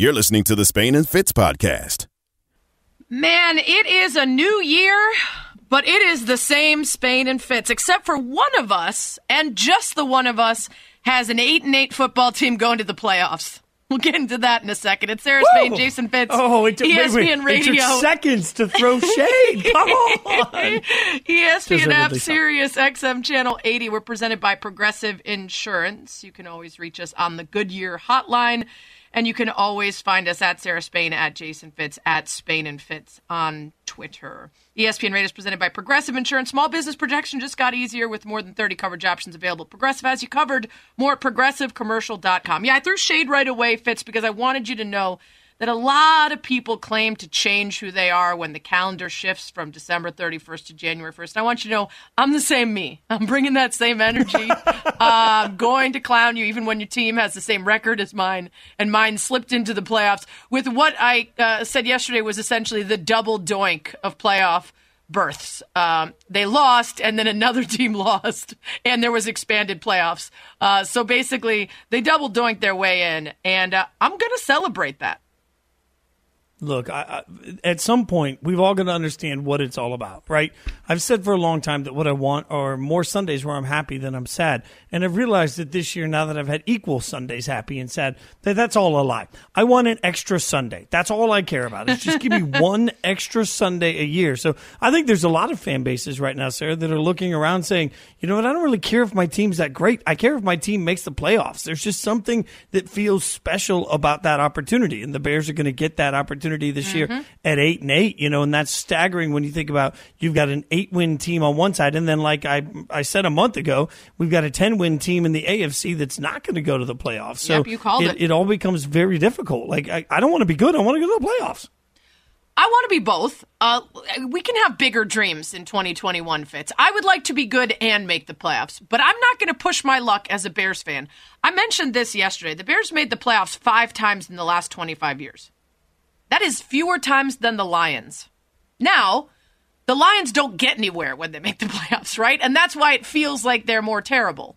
You're listening to the Spain and Fitz podcast. Man, it is a new year, but it is the same Spain and Fitz, except for one of us, and just the one of us, has an 8 and 8 football team going to the playoffs. We'll get into that in a second. It's Sarah Spain, Jason Fitz, Oh, it took, ESPN wait, wait. Radio. It took seconds to throw shade. Come on. ESPN app, Sirius XM Channel 80. We're presented by Progressive Insurance. You can always reach us on the Goodyear hotline, and you can always find us at Sarah Spain, at Jason Fitz, at Spain and Fitz on Twitter. ESPN Radio is presented by Progressive Insurance. Small business protection just got easier with more than 30 coverage options available. Progressive has you covered. More at progressivecommercial.com. Yeah, I threw shade right away, Fitz, because I wanted you to know that a lot of people claim to change who they are when the calendar shifts from December 31st to January 1st. And I want you to know I'm the same me. I'm bringing that same energy. I'm going to clown you even when your team has the same record as mine, and mine slipped into the playoffs with what I uh, said yesterday was essentially the double doink of playoff berths. Um, they lost, and then another team lost, and there was expanded playoffs. Uh, so basically, they double doinked their way in, and uh, I'm going to celebrate that. Look, I, I, at some point, we've all got to understand what it's all about, right? I've said for a long time that what I want are more Sundays where I'm happy than I'm sad. And I've realized that this year, now that I've had equal Sundays happy and sad, that that's all a lie. I want an extra Sunday. That's all I care about. Is just give me one extra Sunday a year. So I think there's a lot of fan bases right now, Sarah, that are looking around saying, you know what, I don't really care if my team's that great. I care if my team makes the playoffs. There's just something that feels special about that opportunity. And the Bears are going to get that opportunity this year at eight and eight, you know, and that's staggering when you think about you've got an eight win team on one side, and then like I I said a month ago, we've got a ten win team in the AFC that's not going to go to the playoffs. So Yep, you called it. it. all becomes very difficult. Like I, I don't want to be good. I want to go to the playoffs. I want to be both. Uh, we can have bigger dreams in 2021, Fitz. I would like to be good and make the playoffs, but I'm not going to push my luck as a Bears fan. I mentioned this yesterday. The Bears made the playoffs five times in the last 25 years. That is fewer times than the Lions. Now, the Lions don't get anywhere when they make the playoffs, right? And that's why it feels like they're more terrible.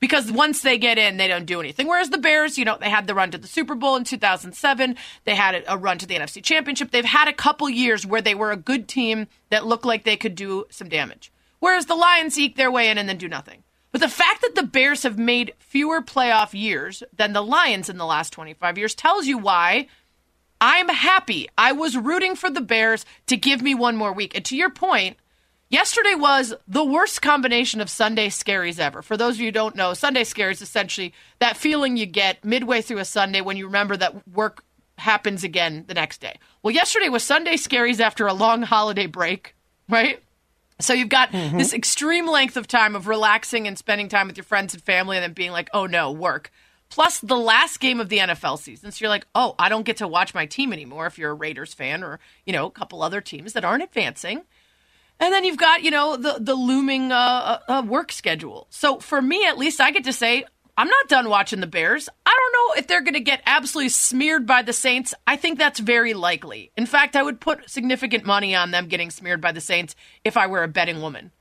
Because once they get in, they don't do anything. Whereas the Bears, you know, they had the run to the Super Bowl in 2007. They had a run to the NFC Championship. They've had a couple years where they were a good team that looked like they could do some damage. Whereas the Lions eke their way in and then do nothing. But the fact that the Bears have made fewer playoff years than the Lions in the last 25 years tells you why I'm happy. I was rooting for the Bears to give me one more week. And to your point, yesterday was the worst combination of Sunday scaries ever. For those of you who don't know, Sunday scaries essentially that feeling you get midway through a Sunday when you remember that work happens again the next day. Well, yesterday was Sunday scaries after a long holiday break, right? So you've got mm-hmm. this extreme length of time of relaxing and spending time with your friends and family and then being like, oh no, work. Plus the last game of the NFL season. So you're like, oh, I don't get to watch my team anymore if you're a Raiders fan or, you know, a couple other teams that aren't advancing. And then you've got, you know, the, the looming uh, uh, uh, work schedule. So for me, at least, I get to say, I'm not done watching the Bears. I don't know if they're going to get absolutely smeared by the Saints. I think that's very likely. In fact, I would put significant money on them getting smeared by the Saints if I were a betting woman.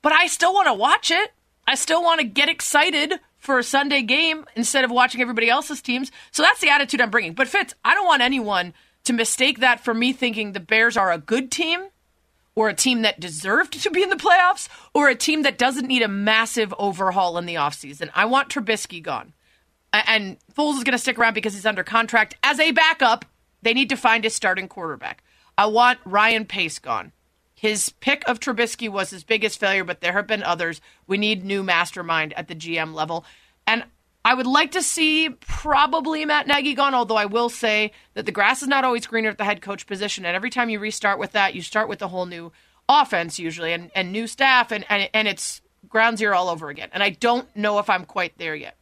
But I still want to watch it. I still want to get excited for a Sunday game instead of watching everybody else's teams. So that's the attitude I'm bringing. But Fitz, I don't want anyone to mistake that for me thinking the Bears are a good team or a team that deserved to be in the playoffs or a team that doesn't need a massive overhaul in the offseason. I want Trubisky gone. And Foles is going to stick around because he's under contract as a backup. They need to find a starting quarterback. I want Ryan Pace gone. His pick of Trubisky was his biggest failure, but there have been others. We need new mastermind at the GM level. And I would like to see probably Matt Nagy gone, although I will say that the grass is not always greener at the head coach position. And every time you restart with that, you start with a whole new offense usually and, and new staff, and, and, and it's ground zero all over again. And I don't know if I'm quite there yet.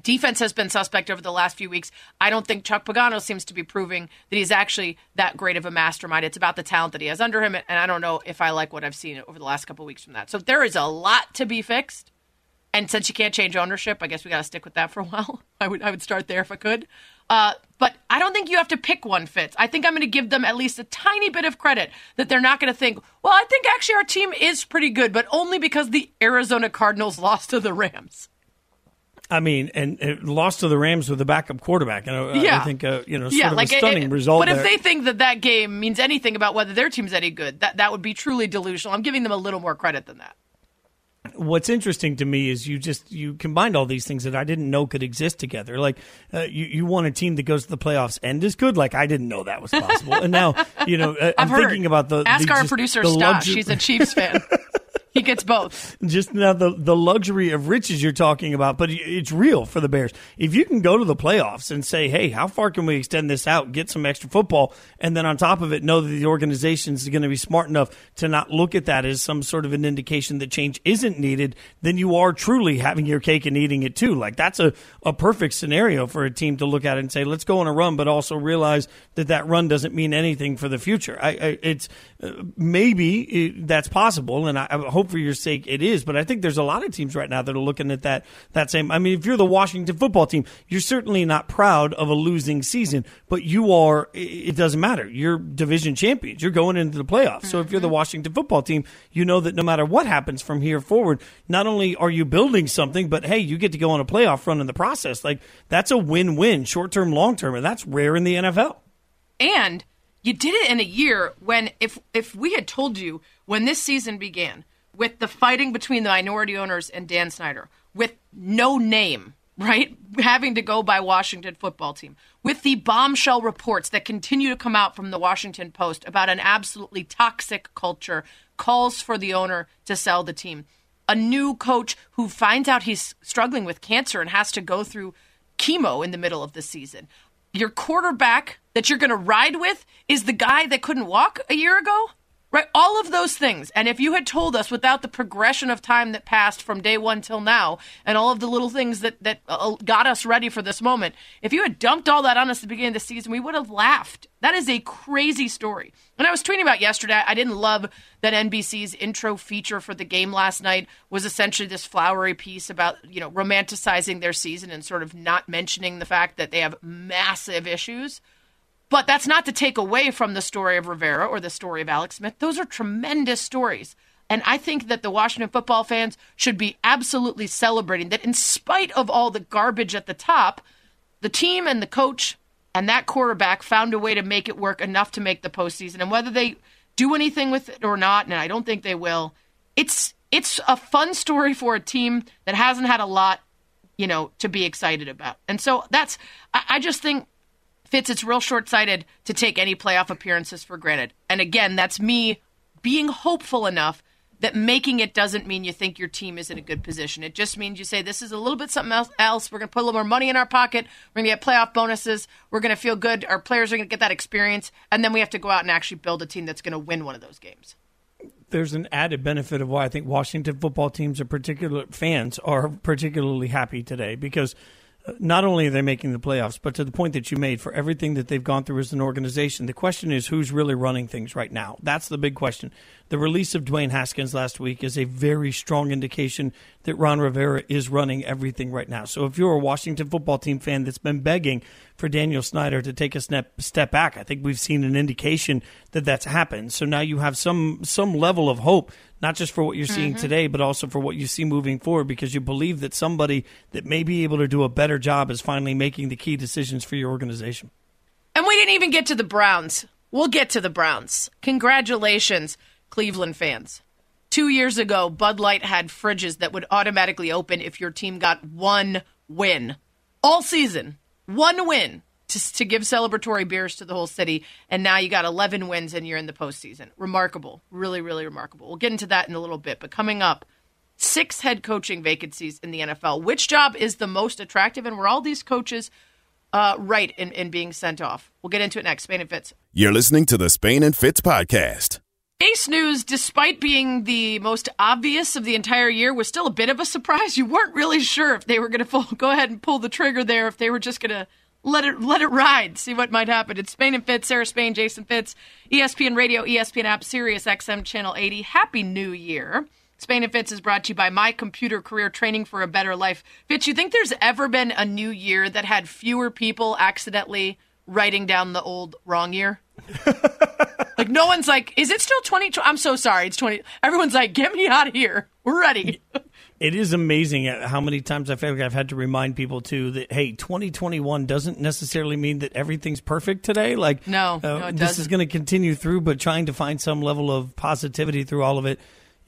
Defense has been suspect over the last few weeks. I don't think Chuck Pagano seems to be proving that he's actually that great of a mastermind. It's about the talent that he has under him, and I don't know if I like what I've seen over the last couple weeks from that. So there is a lot to be fixed. And since you can't change ownership, I guess we got to stick with that for a while. I would I would start there if I could. Uh, but I don't think you have to pick one Fitz. I think I'm going to give them at least a tiny bit of credit that they're not going to think, well, I think actually our team is pretty good, but only because the Arizona Cardinals lost to the Rams. I mean, and, and lost to the Rams with a backup quarterback. And I, Yeah. I think, uh, you know, sort yeah, of like a stunning it- result But there. if they think that that game means anything about whether their team's any good, that that would be truly delusional. I'm giving them a little more credit than that. What's interesting to me is you just you combined all these things that I didn't know could exist together. Like uh, you, you want a team that goes to the playoffs and is good. Like I didn't know that was possible. and now you know uh, I'm heard. thinking about the Ask the, our just producer the Stosh. luxu- He's a Chiefs fan. He gets both. just now the the luxury of riches you're talking about, but it's real for the Bears. If you can go to the playoffs and say, "Hey, how far can we extend this out? Get some extra football," and then on top of it, know that the organization is going to be smart enough to not look at that as some sort of an indication that change isn't needed, then you are truly having your cake and eating it too. Like that's a a perfect scenario for a team to look at and say, "Let's go on a run," but also realize that that run doesn't mean anything for the future. I, I it's uh, maybe it, that's possible, and I, I hope for your sake it is. But I think there's a lot of teams right now that are looking at that that same. I mean, if you're the Washington football team, you're certainly not proud of a losing season, but you are. It doesn't matter. You're division champions. You're going into the playoffs. So if you're the mm-hmm. Washington football team, you know that no matter what happens from here forward, not only are you building something, but hey, you get to go on a playoff run in the process. Like that's a win-win, short term, long term, and that's rare in the NFL. And you did it in a year when if if we had told you when this season began with the fighting between the minority owners and Dan Snyder with no name, right? Having to go by Washington football team with the bombshell reports that continue to come out from the Washington Post about an absolutely toxic culture, calls for the owner to sell the team. A new coach who finds out he's struggling with cancer and has to go through chemo in the middle of the season. Your quarterback that you're going to ride with is the guy that couldn't walk a year ago? Right? All of those things. And if you had told us without the progression of time that passed from day one till now and all of the little things that, that uh, got us ready for this moment, if you had dumped all that on us at the beginning of the season, we would have laughed. That is a crazy story. And I was tweeting about yesterday, I didn't love that NBC's intro feature for the game last night was essentially this flowery piece about, you know, romanticizing their season and sort of not mentioning the fact that they have massive issues. But that's not to take away from the story of Rivera or the story of Alex Smith. Those are tremendous stories. And I think that the Washington football fans should be absolutely celebrating that, in spite of all the garbage at the top, the team and the coach and that quarterback found a way to make it work enough to make the postseason. And whether they do anything with it or not, and I don't think they will, it's it's a fun story for a team that hasn't had a lot, you know, to be excited about. And so that's I, I just think Fitz, it's real short sighted to take any playoff appearances for granted. And again, that's me being hopeful enough that making it doesn't mean you think your team is in a good position. It just means you say this is a little bit something else. We're going to put a little more money in our pocket. We're going to get playoff bonuses. We're going to feel good. Our players are going to get that experience. And then we have to go out and actually build a team that's going to win one of those games. there's an added benefit of why I think Washington football teams are particular fans are particularly happy today because not only are they making the playoffs, but to the point that you made for everything that they've gone through as an organization, the question is who's really running things right now. That's the big question. The release of Dwayne Haskins last week is a very strong indication that Ron Rivera is running everything right now. So if you're a Washington football team fan that's been begging for Daniel Snyder to take a step step back, I think we've seen an indication that that's happened. So now you have some some level of hope, not just for what you're seeing mm-hmm. today, but also for what you see moving forward, because you believe that somebody that may be able to do a better job is finally making the key decisions for your organization. And we didn't even get to the Browns. We'll get to the Browns. Congratulations, Cleveland fans. Two years ago, Bud Light had fridges that would automatically open if your team got one win all season. One win to, to give celebratory beers to the whole city. And now you got 11 wins and you're in the postseason. Remarkable. Really, really remarkable. We'll get into that in a little bit. But coming up, six head coaching vacancies in the NFL. Which job is the most attractive? And were all these coaches uh, right in, in being sent off? We'll get into it next. Spain and Fitz. You're listening to the Spain and Fitz podcast. Gase News, despite being the most obvious of the entire year, was still a bit of a surprise. You weren't really sure if they were going to go ahead and pull the trigger there, if they were just going to let it let it ride, see what might happen. It's Spain and Fitz, Sarah Spain, Jason Fitz, ESPN Radio, ESPN app, Sirius XM Channel 80. Happy New Year. Spain and Fitz is brought to you by My Computer Career Training for a Better Life. Fitz, you think there's ever been a new year that had fewer people accidentally writing down the old wrong year? like no one's like, is it still 2020? I'm so sorry, it's 20. Everyone's like, get me out of here. We're ready. It is amazing how many times I feel like I've had to remind people too that hey, 2021 doesn't necessarily mean that everything's perfect today. Like no, uh, no this doesn't. is going to continue through, but trying to find some level of positivity through all of it,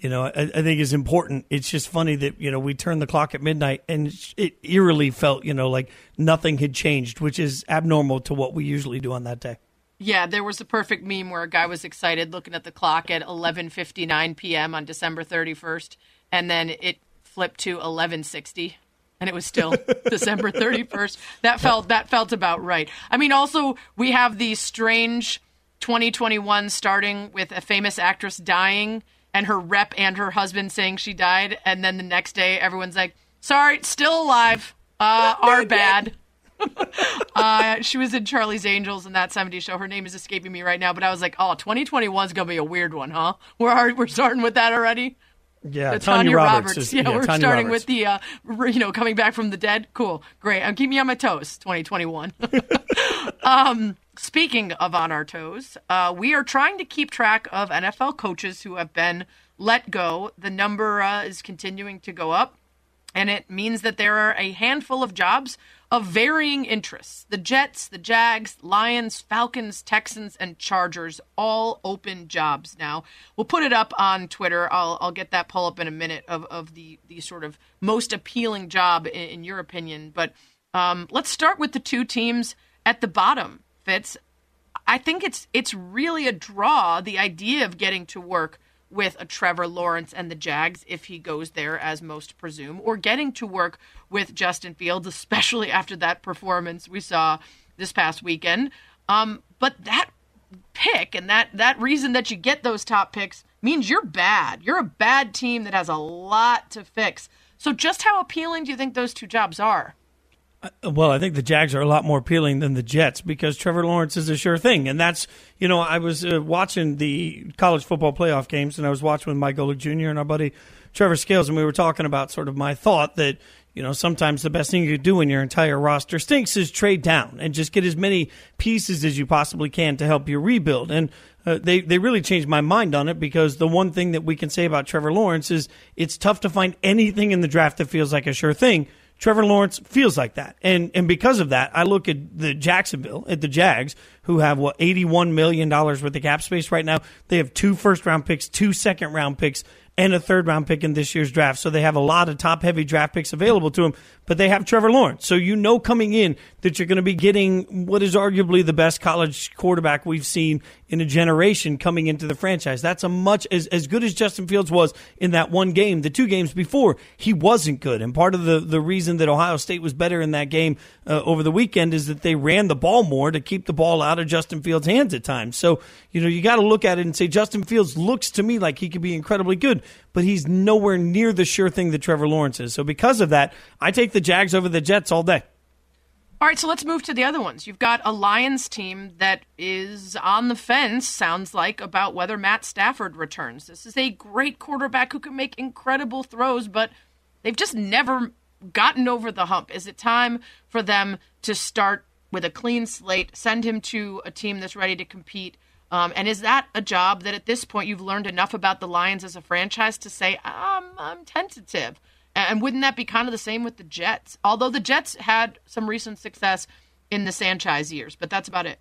you know, I, I, think is important. It's just funny that you know we turned the clock at midnight and it eerily felt you know like nothing had changed, which is abnormal to what we usually do on that day. Yeah, there was a perfect meme where a guy was excited looking at the clock at 11:59 p.m. on December 31st, and then it flipped to 1160 and it was still December 31st. That felt that felt about right. I mean also we have the strange 2021 starting with a famous actress dying and her rep and her husband saying she died and then the next day everyone's like, "Sorry, still alive. Uh our bad." uh, she was in Charlie's Angels in that 70s show. Her name is escaping me right now, but I was like, oh, 2021 is going to be a weird one, huh? We're, we're starting with that already? Yeah, the Tanya, Tanya Roberts. Roberts. Is, yeah, yeah, we're Tanya starting Roberts. with the, uh, you know, coming back from the dead. Cool, great. I'm keeping me on my toes. 2021. um, speaking of on our toes, uh, we are trying to keep track of NFL coaches who have been let go. The number uh, is continuing to go up, and it means that there are a handful of jobs of varying interests. The Jets, the Jags, Lions, Falcons, Texans, and Chargers all open jobs now. We'll put it up on Twitter. I'll, I'll get that pull up in a minute of, of the, the sort of most appealing job in, in your opinion. But um, let's start with the two teams at the bottom, Fitz. I think it's it's really a draw, the idea of getting to work with a Trevor Lawrence and the Jags if he goes there, as most presume, or getting to work with Justin Fields, especially after that performance we saw this past weekend. Um, but that pick and that that reason that you get those top picks means you're bad. You're a bad team that has a lot to fix. So, just how appealing do you think those two jobs are? Well, I think the Jags are a lot more appealing than the Jets because Trevor Lawrence is a sure thing, and that's you know I was uh, watching the college football playoff games, and I was watching with Mike Golic Jr. and our buddy Trevor Scales, and we were talking about sort of my thought that you know sometimes the best thing you do when your entire roster stinks is trade down and just get as many pieces as you possibly can to help you rebuild, and uh, they they really changed my mind on it because the one thing that we can say about Trevor Lawrence is it's tough to find anything in the draft that feels like a sure thing. Trevor Lawrence feels like that. And and because of that, I look at the Jacksonville, at the Jags, who have what $81 million worth of cap space right now. They have two first round picks, two second round picks, and a third round pick in this year's draft. So they have a lot of top heavy draft picks available to them, but they have Trevor Lawrence. So you know coming in that you're going to be getting what is arguably the best college quarterback we've seen in a generation coming into the franchise. That's a much as, as good as Justin Fields was in that one game. The two games before, he wasn't good. And part of the, the reason that Ohio State was better in that game uh, over the weekend is that they ran the ball more to keep the ball out of Justin Fields' hands at times. So, you know, you got to look at it and say Justin Fields looks to me like he could be incredibly good but he's nowhere near the sure thing that Trevor Lawrence is. So because of that, I take the Jags over the Jets all day. All right, so let's move to the other ones. You've got a Lions team that is on the fence, sounds like, about whether Matt Stafford returns. This is a great quarterback who can make incredible throws, but they've just never gotten over the hump. Is it time for them to start with a clean slate, send him to a team that's ready to compete? Um, and is that a job that at this point you've learned enough about the Lions as a franchise to say, um, I'm tentative? And wouldn't that be kind of the same with the Jets? Although the Jets had some recent success in the Sanchez years, but that's about it.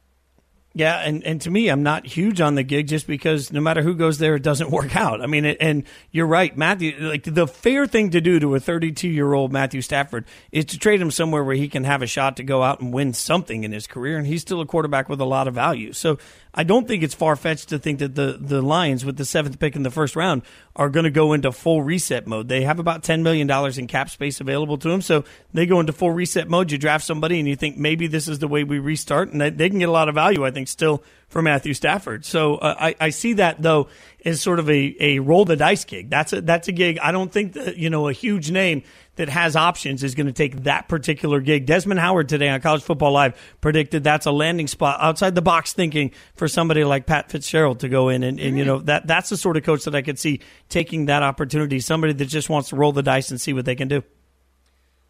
Yeah, and, and to me, I'm not huge on the gig just because no matter who goes there, it doesn't work out. I mean, and you're right, Matthew. Like the fair thing to do to a 32 year old Matthew Stafford is to trade him somewhere where he can have a shot to go out and win something in his career, and he's still a quarterback with a lot of value. So I don't think it's far fetched to think that the the Lions, with the seventh pick in the first round, are going to go into full reset mode. They have about 10 million dollars in cap space available to them, so they go into full reset mode. You draft somebody, and you think maybe this is the way we restart, and they can get a lot of value. I think still for Matthew Stafford. So uh, I, I see that though as sort of a, a roll the dice gig. That's a that's a gig. I don't think that you know a huge name that has options is going to take that particular gig. Desmond Howard today on College Football Live predicted that's a landing spot outside the box thinking for somebody like Pat Fitzgerald to go in and, and you know that that's the sort of coach that I could see taking that opportunity. Somebody that just wants to roll the dice and see what they can do.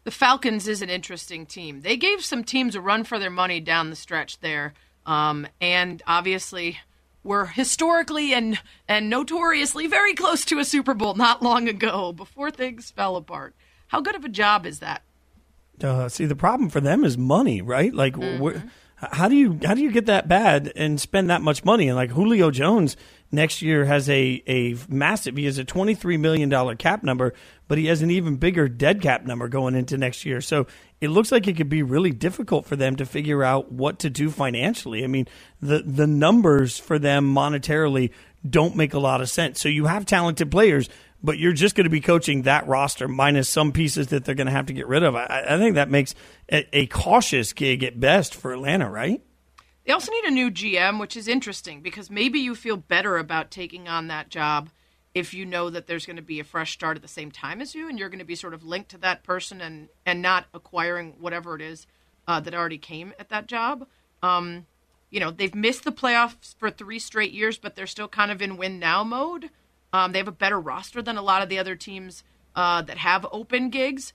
The Falcons is an interesting team. They gave some teams a run for their money down the stretch there. Um, and obviously, were historically and and notoriously very close to a Super Bowl not long ago before things fell apart. How good of a job is that? Uh, see, the problem for them is money, right? Like, mm-hmm. how do you how do you get that bad and spend that much money? And like Julio Jones next year has a a massive. He has a twenty three million dollar cap number, but he has an even bigger dead cap number going into next year. So it looks like it could be really difficult for them to figure out what to do financially. I mean, the the numbers for them monetarily don't make a lot of sense. So you have talented players, but you're just going to be coaching that roster minus some pieces that they're going to have to get rid of. I, I think that makes a, a, cautious gig at best for Atlanta, right? They also need a new GM, which is interesting because maybe you feel better about taking on that job if you know that there's going to be a fresh start at the same time as you and you're going to be sort of linked to that person and, and not acquiring whatever it is uh, that already came at that job. Um, you know, they've missed the playoffs for three straight years, but they're still kind of in win now mode. Um, they have a better roster than a lot of the other teams uh, that have open gigs,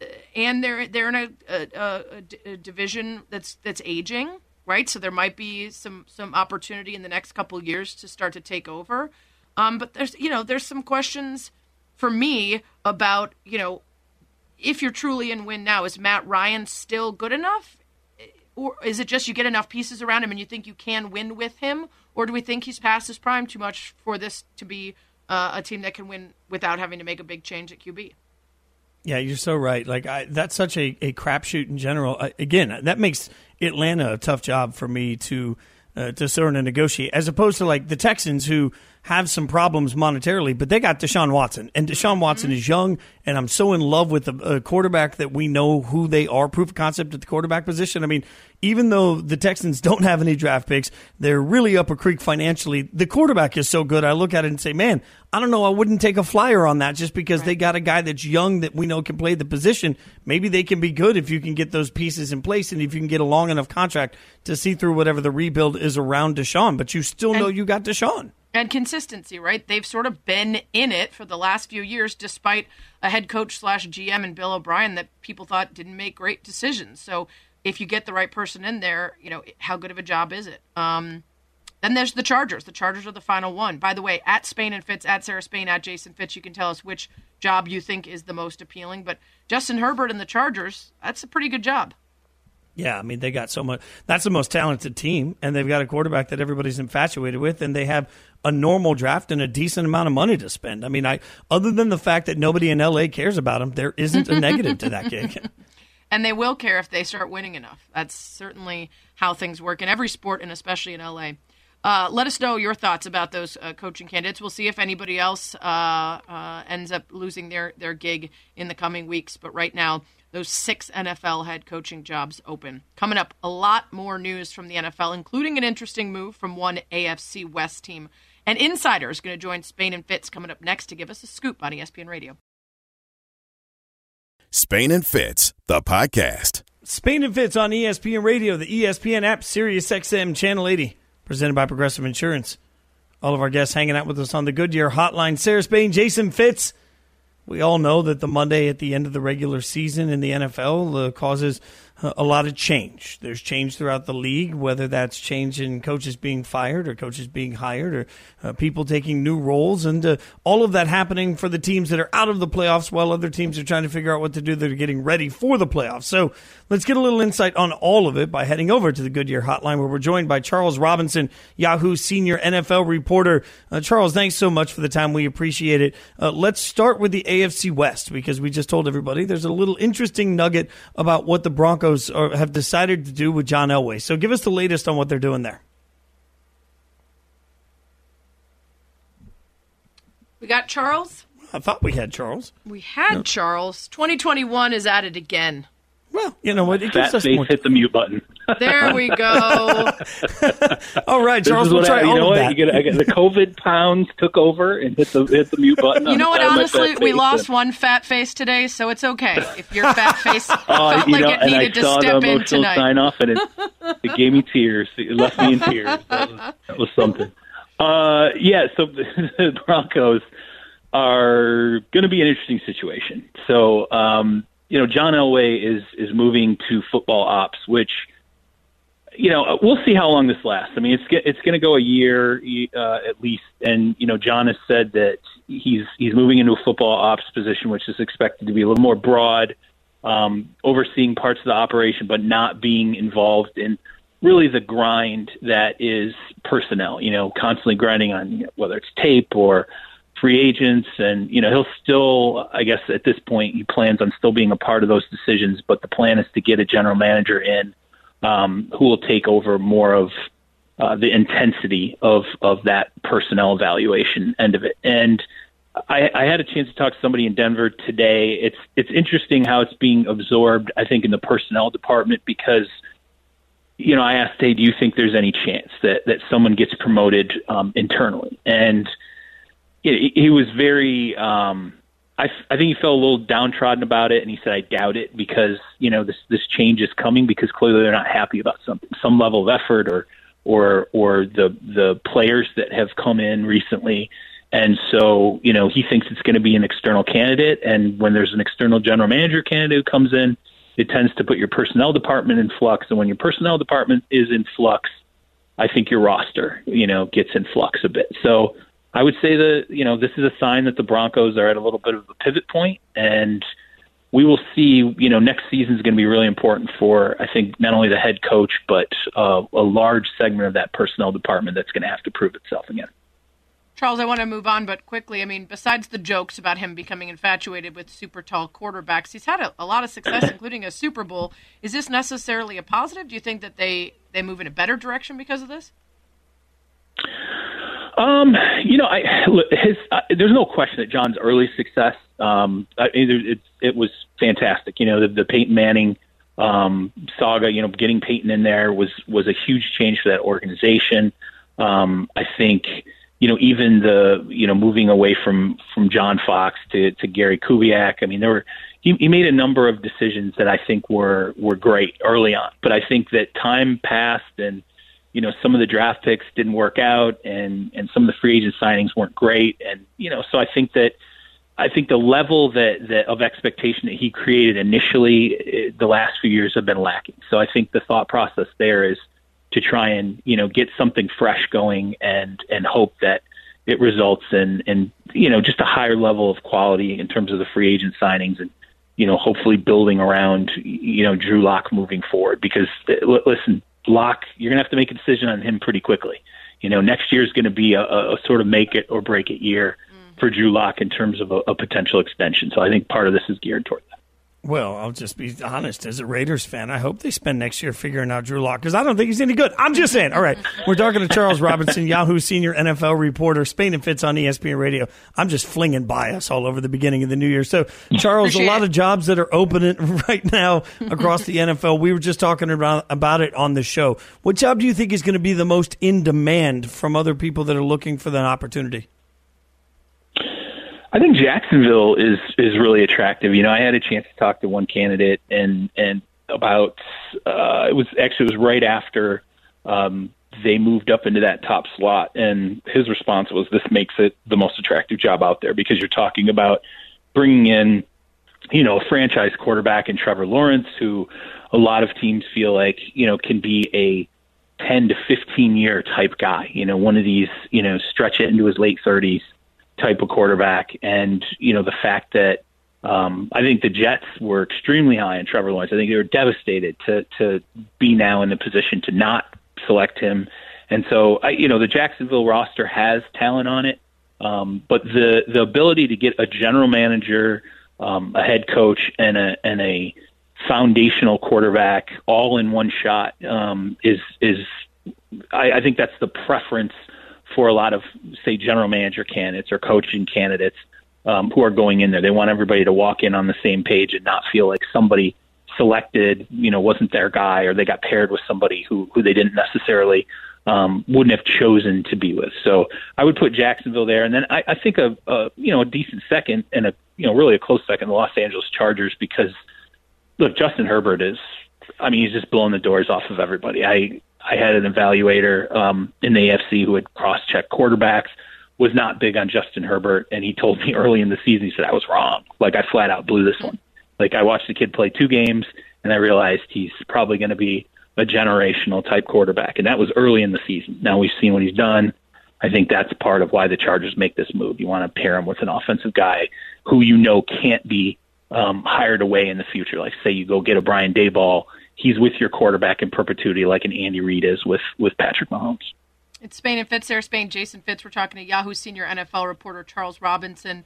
uh, and they're they're in a, a, a, a, division that's that's aging, right? So there might be some some opportunity in the next couple years to start to take over. Um, but there's you know there's some questions for me about you know if you're truly in win now, is Matt Ryan still good enough? Or is it just you get enough pieces around him and you think you can win with him? Or do we think he's past his prime too much for this to be uh, a team that can win without having to make a big change at QB? Yeah, you're so right. Like I, that's such a, a crapshoot in general. I, again, that makes Atlanta a tough job for me to uh, to sort of negotiate, as opposed to like the Texans who have some problems monetarily, but they got Deshaun Watson, and Deshaun mm-hmm. Watson is young, and I'm so in love with a, a, quarterback that we know who they are, proof of concept at the quarterback position. I mean, even though the Texans don't have any draft picks, they're really up a creek financially. The quarterback is so good, I look at it and say, man, I don't know, I wouldn't take a flyer on that just because right. they got a guy that's young that we know can play the position. Maybe they can be good if you can get those pieces in place and if you can get a long enough contract to see through whatever the rebuild is around Deshaun, but you still and- know you got Deshaun and consistency, right? They've sort of been in it for the last few years, despite a head coach slash GM and Bill O'Brien that people thought didn't make great decisions. So if you get the right person in there, you know how good of a job is it? Um, then there's the Chargers. The Chargers are the final one. By the way, at Spain and Fitz, at Sarah Spain, at Jason Fitz, you can tell us which job you think is the most appealing. But Justin Herbert and the Chargers, that's a pretty good job. Yeah, I mean they got so much. That's the most talented team, and they've got a quarterback that everybody's infatuated with, and they have a normal draft and a decent amount of money to spend. I mean, I other than the fact that nobody in LA cares about them, there isn't a negative to that gig. And they will care if they start winning enough. That's certainly how things work in every sport, and especially in LA. Uh, let us know your thoughts about those uh, coaching candidates. We'll see if anybody else uh, uh ends up losing their, their gig in the coming weeks. But right now, those six NFL head coaching jobs open. Coming up, a lot more news from the NFL, including an interesting move from one AFC West team. An insider is going to join Spain and Fitz coming up next to give us a scoop on ESPN Radio. Spain and Fitz, the podcast. Spain and Fitz on ESPN Radio, the ESPN app, Sirius XM Channel 80, presented by Progressive Insurance. All of our guests hanging out with us on the Goodyear Hotline. Sarah Spain, Jason Fitz. We all know that the Monday at the end of the regular season in the NFL uh, causes a lot of change. There's change throughout the league, whether that's change in coaches being fired or coaches being hired or uh, people taking new roles, and uh, all of that happening for the teams that are out of the playoffs while other teams are trying to figure out what to do. They're getting ready for the playoffs. So let's get a little insight on all of it by heading over to the Goodyear Hotline, where we're joined by Charles Robinson, Yahoo senior NFL reporter. Uh, Charles, thanks so much for the time. We appreciate it. Uh, let's start with the AFC West because we just told everybody there's a little interesting nugget about what the Broncos Broncos are, have decided to do with John Elway. So give us the latest on what they're doing there. We got Charles. I thought we had Charles. We had no. Charles. 2021 is at it again. Well, you know what? It gives Fat us more... hit the mute button. There we go. All right, Charles. We'll try I, you know what? That. You get, I get, the COVID pounds took over and hit the hit the mute button. You know what? Honestly, we lost one fat face today, so it's okay. If your fat face uh, felt like know, it needed to step in tonight, sign off, and it, it gave me tears. It left me in tears. That was, that was something. Uh, yeah. So the Broncos are going to be an interesting situation. So. Um, you know, John Elway is is moving to football ops, which you know, we'll see how long this lasts. I mean, it's it's going to go a year uh, at least, and you know, John has said that he's he's moving into a football ops position, which is expected to be a little more broad, um, overseeing parts of the operation, but not being involved in really the grind that is personnel. You know, constantly grinding on you know, whether it's tape or free agents, and you know, he'll still, I guess, at this point, he plans on still being a part of those decisions. But the plan is to get a general manager in um, who will take over more of uh, the intensity of of that personnel evaluation end of it. And I, I had a chance to talk to somebody in Denver today. It's it's interesting how it's being absorbed. I think in the personnel department because you know I asked, hey, do you think there's any chance that that someone gets promoted um, internally? And he, he was very. Um, I, I think he felt a little downtrodden about it, and he said, "I doubt it because you know this this change is coming because clearly they're not happy about some some level of effort or or or the the players that have come in recently." And so, you know, he thinks it's going to be an external candidate. And when there's an external general manager candidate who comes in, it tends to put your personnel department in flux. And when your personnel department is in flux, I think your roster, you know, gets in flux a bit. So I would say that you know this is a sign that the Broncos are at a little bit of a pivot point, and we will see. You know, next season is going to be really important for I think not only the head coach but uh, a large segment of that personnel department that's going to have to prove itself again. Charles, I want to move on, but quickly. I mean, besides the jokes about him becoming infatuated with super tall quarterbacks, he's had a, a lot of success, including a Super Bowl. Is this necessarily a positive? Do you think that they they move in a better direction because of this? Um, you know, I his uh, there's no question that John's early success. Um, I, it, it was fantastic. You know, the, the Peyton Manning um, saga. You know, getting Peyton in there was was a huge change for that organization. Um, I think you know even the you know moving away from from John Fox to to Gary Kubiak. I mean, there were he, he made a number of decisions that I think were were great early on, but I think that time passed and you know some of the draft picks didn't work out and and some of the free agent signings weren't great and you know so I think that I think the level that, that of expectation that he created initially eh, the last few years have been lacking. So I think the thought process there is to try and you know get something fresh going and and hope that it results in in you know just a higher level of quality in terms of the free agent signings and you know hopefully building around you know Drew Lock moving forward because eh, listen Lock, you're going to have to make a decision on him pretty quickly. You know, next year is going to be a, a sort of make it or break it year mm. for Drew Lock in terms of a, a potential extension. So I think part of this is geared toward that. Well, I'll just be honest. As a Raiders fan, I hope they spend next year figuring out Drew Lock because I don't think he's any good. I'm just saying. All right, we're talking to Charles Robinson, Yahoo senior NFL reporter, Spain and Fitz on ESPN Radio. I'm just flinging bias all over the beginning of the new year. So, Charles, Appreciate a lot it. of jobs that are open right now across the NFL. We were just talking about about it on the show. What job do you think is going to be the most in demand from other people that are looking for that opportunity? I think Jacksonville is is really attractive. You know, I had a chance to talk to one candidate and and about uh, it was actually it was right after um, they moved up into that top slot, and his response was, "This makes it the most attractive job out there because you're talking about bringing in, you know, a franchise quarterback in Trevor Lawrence, who a lot of teams feel like you know can be a 10 to 15 year type guy. You know, one of these, you know, stretch it into his late 30s." Type of quarterback. And, you know, the fact that um, I think the Jets were extremely high in Trevor Lawrence. I think they were devastated to, to be now in the position to not select him. And so, I, you know, the Jacksonville roster has talent on it. Um, but the, the ability to get a general manager, um, a head coach, and a, and a foundational quarterback all in one shot um, is, is I, I think that's the preference for a lot of say general manager candidates or coaching candidates um, who are going in there. They want everybody to walk in on the same page and not feel like somebody selected, you know, wasn't their guy or they got paired with somebody who who they didn't necessarily um, wouldn't have chosen to be with. So I would put Jacksonville there, and then I, I think a, a you know a decent second and a you know really a close second, the Los Angeles Chargers, because look, Justin Herbert is, I mean, he's just blowing the doors off of everybody. I I had an evaluator um, in the AFC who had cross-checked quarterbacks, was not big on Justin Herbert, and he told me early in the season, he said I was wrong. Like I flat out blew this one. Like I watched the kid play two games, and I realized he's probably going to be a generational type quarterback, and that was early in the season. Now we've seen what he's done. I think that's part of why the Chargers make this move. You want to pair him with an offensive guy who you know can't be um, hired away in the future. Like say you go get a Brian Daboll, he's with your quarterback in perpetuity, like an Andy Reid is with with Patrick Mahomes. It's Spain and Fitz there. Spain, Jason Fitz. We're talking to Yahoo senior NFL reporter Charles Robinson.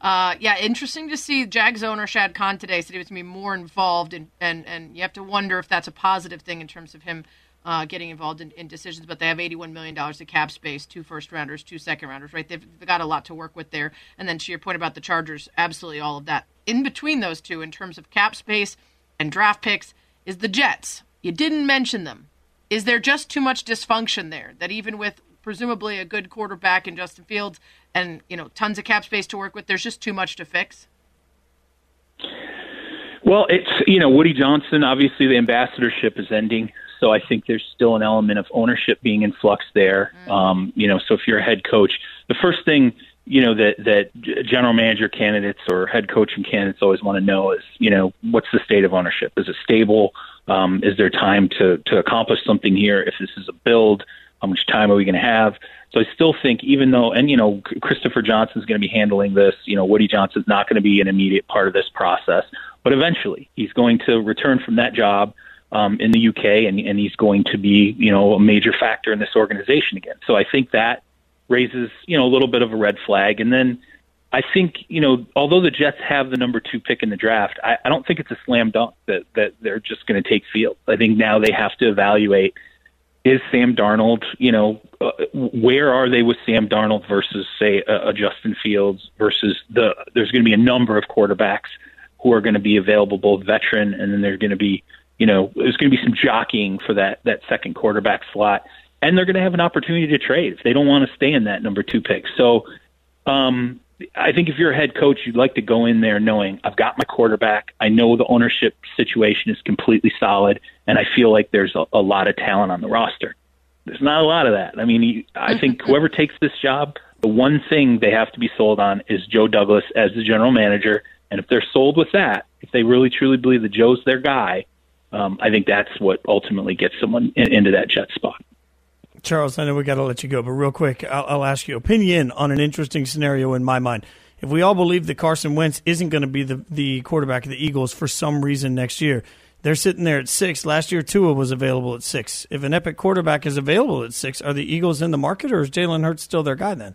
Uh, yeah, interesting to see Jags owner Shad Khan today said he was going to be more involved, in, and and you have to wonder if that's a positive thing in terms of him uh, getting involved in, in, decisions. But they have $81 million of cap space, two first rounders, two second rounders, right? They've, they've got a lot to work with there. And then to your point about the Chargers, absolutely all of that. In between those two, in terms of cap space and draft picks, is the Jets. You didn't mention them. Is there just too much dysfunction there that even with presumably a good quarterback in Justin Fields and you know tons of cap space to work with. There's just too much to fix. Well, it's you know Woody Johnson. Obviously, the ambassadorship is ending, so I think there's still an element of ownership being in flux there. Mm. Um, you know, so if you're a head coach, the first thing you know that that general manager candidates or head coaching candidates always want to know is you know what's the state of ownership? Is it stable? Um, is there time to to accomplish something here? If this is a build, how much time are we going to have? So I still think, even though, and you know, Christopher Johnson's going to be handling this. You know, Woody Johnson's not going to be an immediate part of this process, but eventually he's going to return from that job um, in the UK, and, and he's going to be, you know, a major factor in this organization again. So I think that raises, you know, a little bit of a red flag. And then I think, you know, although the Jets have the number two pick in the draft, I, I don't think it's a slam dunk that that they're just going to take Field. I think now they have to evaluate is Sam Darnold, you know, uh, where are they with Sam Darnold versus, say, a, a Justin Fields versus the, there's going to be a number of quarterbacks who are going to be available, both veteran and then they're going to be, you know, there's going to be some jockeying for that, that second quarterback slot. And they're going to have an opportunity to trade if they don't want to stay in that number two pick. So, um, I think if you're a head coach, you'd like to go in there knowing I've got my quarterback. I know the ownership situation is completely solid, and I feel like there's a, a lot of talent on the roster. There's not a lot of that. I mean, I think whoever takes this job, the one thing they have to be sold on is Joe Douglas as the general manager. And if they're sold with that, if they really truly believe that Joe's their guy, um, I think that's what ultimately gets someone in, into that jet spot. Charles, I know we got to let you go, but real quick, I'll, I'll ask you opinion on an interesting scenario in my mind. If we all believe that Carson Wentz isn't going to be the, the quarterback of the Eagles for some reason next year, they're sitting there at six. Last year, Tua was available at six. If an epic quarterback is available at six, are the Eagles in the market, or is Jalen Hurts still their guy then?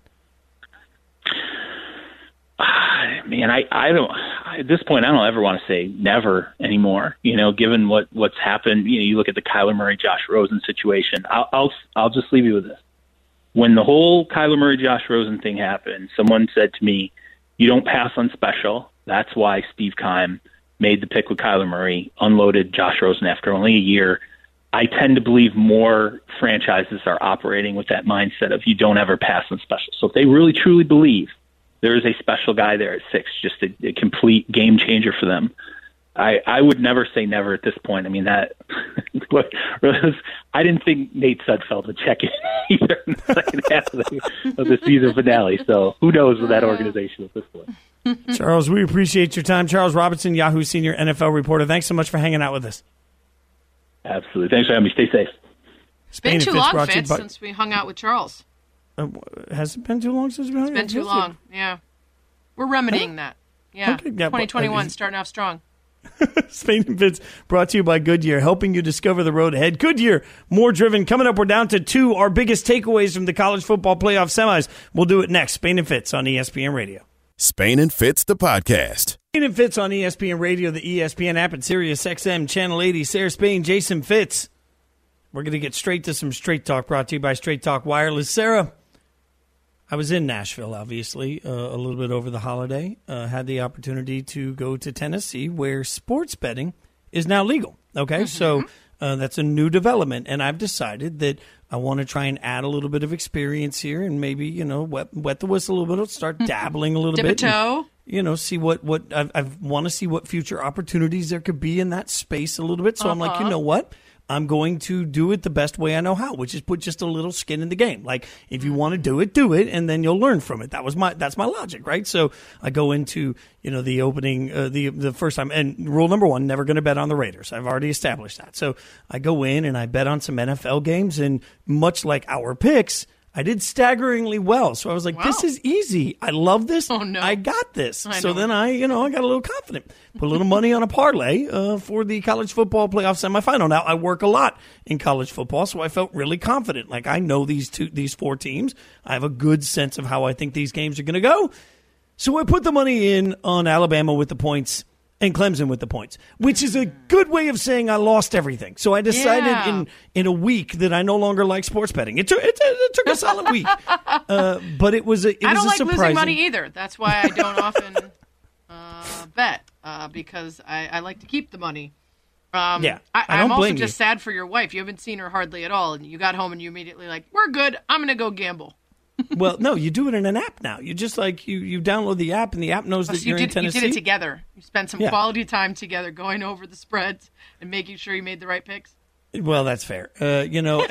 Man, I I don't at this point, I don't ever want to say never anymore. You know, given what what's happened, you know, you look at the Kyler Murray, Josh Rosen situation. I'll I'll, I'll just leave you with this. When the whole Kyler Murray, Josh Rosen thing happened, someone said to me, "You don't pass on special." That's why Steve Keim made the pick with Kyler Murray, unloaded Josh Rosen after only a year. I tend to believe more franchises are operating with that mindset of you don't ever pass on special. So if they really truly believe there is a special guy there at six, just a, a complete game changer for them. I, I would never say never at this point. I mean that I didn't think Nate Sudfeld would check in either in the second half of the, of the season finale. So who knows with that organization at this point. Charles, we appreciate your time. Charles Robinson, Yahoo senior NFL reporter. Thanks so much for hanging out with us. Absolutely. Thanks for having me. Stay safe. It's been too long, Fitz, since we hung out with Charles. Uh, has it been too long since we hung It's been too long. Yeah. We're remedying that. Yeah. Okay, yeah, 2021 uh, starting off strong. Spain and Fitz brought to you by Goodyear, helping you discover the road ahead. Goodyear, more driven. Coming up, we're down to two. Our biggest takeaways from the college football playoff semis. We'll do it next. Spain and Fitz on ESPN Radio. Spain and Fitz, the podcast. Spain and Fitz on ESPN Radio, the ESPN app, and Sirius XM, Channel 80. Sarah Spain, Jason Fitz. We're going to get straight to some straight talk brought to you by Straight Talk Wireless. Sarah, I was in Nashville, obviously, uh, a little bit over the holiday. Uh, had the opportunity to go to Tennessee, where sports betting is now legal. Okay, mm-hmm. so uh, that's a new development, and I've decided that I want to try and add a little bit of experience here, and maybe you know wet, wet the whistle a little bit, start mm-hmm. dabbling a little Dip bit. A toe. And, you know, see what what I, I want to see what future opportunities there could be in that space a little bit. So uh-huh. I'm like, you uh-huh. know what? I'm going to do it the best way I know how, which is put just a little skin in the game. Like if you want to do it, do it, and then you'll learn from it. That was my that's my logic, right? So I go into you know the opening uh, the the first time, and rule number one: never going to bet on the Raiders. I've already established that. So I go in and I bet on some NFL games, and much like our picks. I did staggeringly well. So I was like, Wow. this is easy. I love this. Oh, no. I got this. I so then I, you know, I got a little confident. Put a little money on a parlay uh, for the college football playoff semifinal. Now I work a lot in college football, so I felt really confident. Like I know these two, these four teams. I have a good sense of how I think these games are going to go. So I put the money in on Alabama with the points and Clemson with the points, which is a good way of saying I lost everything. So I decided Yeah. in in a week that I no longer like sports betting. It took it, it took a solid week, uh, but it was a it I was don't a like surprising. losing money either. That's why I don't often uh, bet uh, because I, I like to keep the money. Um, Yeah, I, I'm also just you. sad for your wife. You haven't seen her hardly at all, and you got home and you immediately like, "We're good. I'm going to go gamble." Well, no, you do it in an app now. You just like you you download the app and the app knows that So you you're did in Tennessee. you did it together. You spent some Yeah. quality time together, going over the spreads and making sure you made the right picks. Well, that's fair. Uh, you know,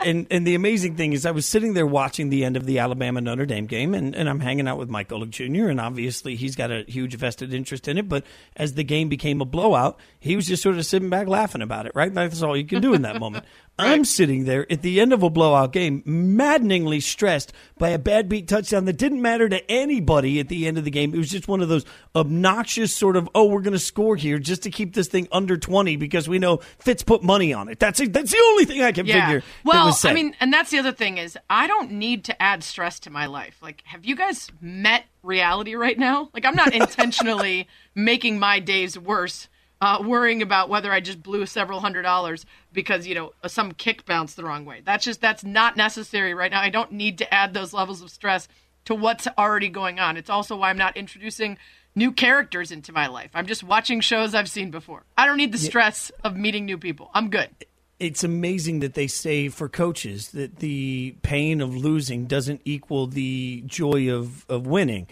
and and the amazing thing is, I was sitting there watching the end of the Alabama Notre Dame game, and, and I'm hanging out with Mike Golic Jr. And obviously, he's got a huge vested interest in it. But as the game became a blowout, he was just sort of sitting back laughing about it. Right, that's all you can do in that moment. I'm sitting there at the end of a blowout game, maddeningly stressed by a bad beat touchdown that didn't matter to anybody at the end of the game. It was just one of those obnoxious sort of, oh, we're going to score here just to keep this thing under 20 because we know Fitz put money on it. That's. That's the only thing I can Yeah. figure. Well, was. I mean, and that's the other thing is I don't need to add stress to my life. Like, have you guys met reality right now? Like, I'm not intentionally making my days worse, uh, worrying about whether I just blew several hundred dollars because you know some kick bounced the wrong way. That's just that's not necessary right now. I don't need to add those levels of stress to what's already going on. It's also why I'm not introducing new characters into my life. I'm just watching shows I've seen before. I don't need the stress of meeting new people. I'm good. it's amazing that they say for coaches that the pain of losing doesn't equal the joy of, of winning.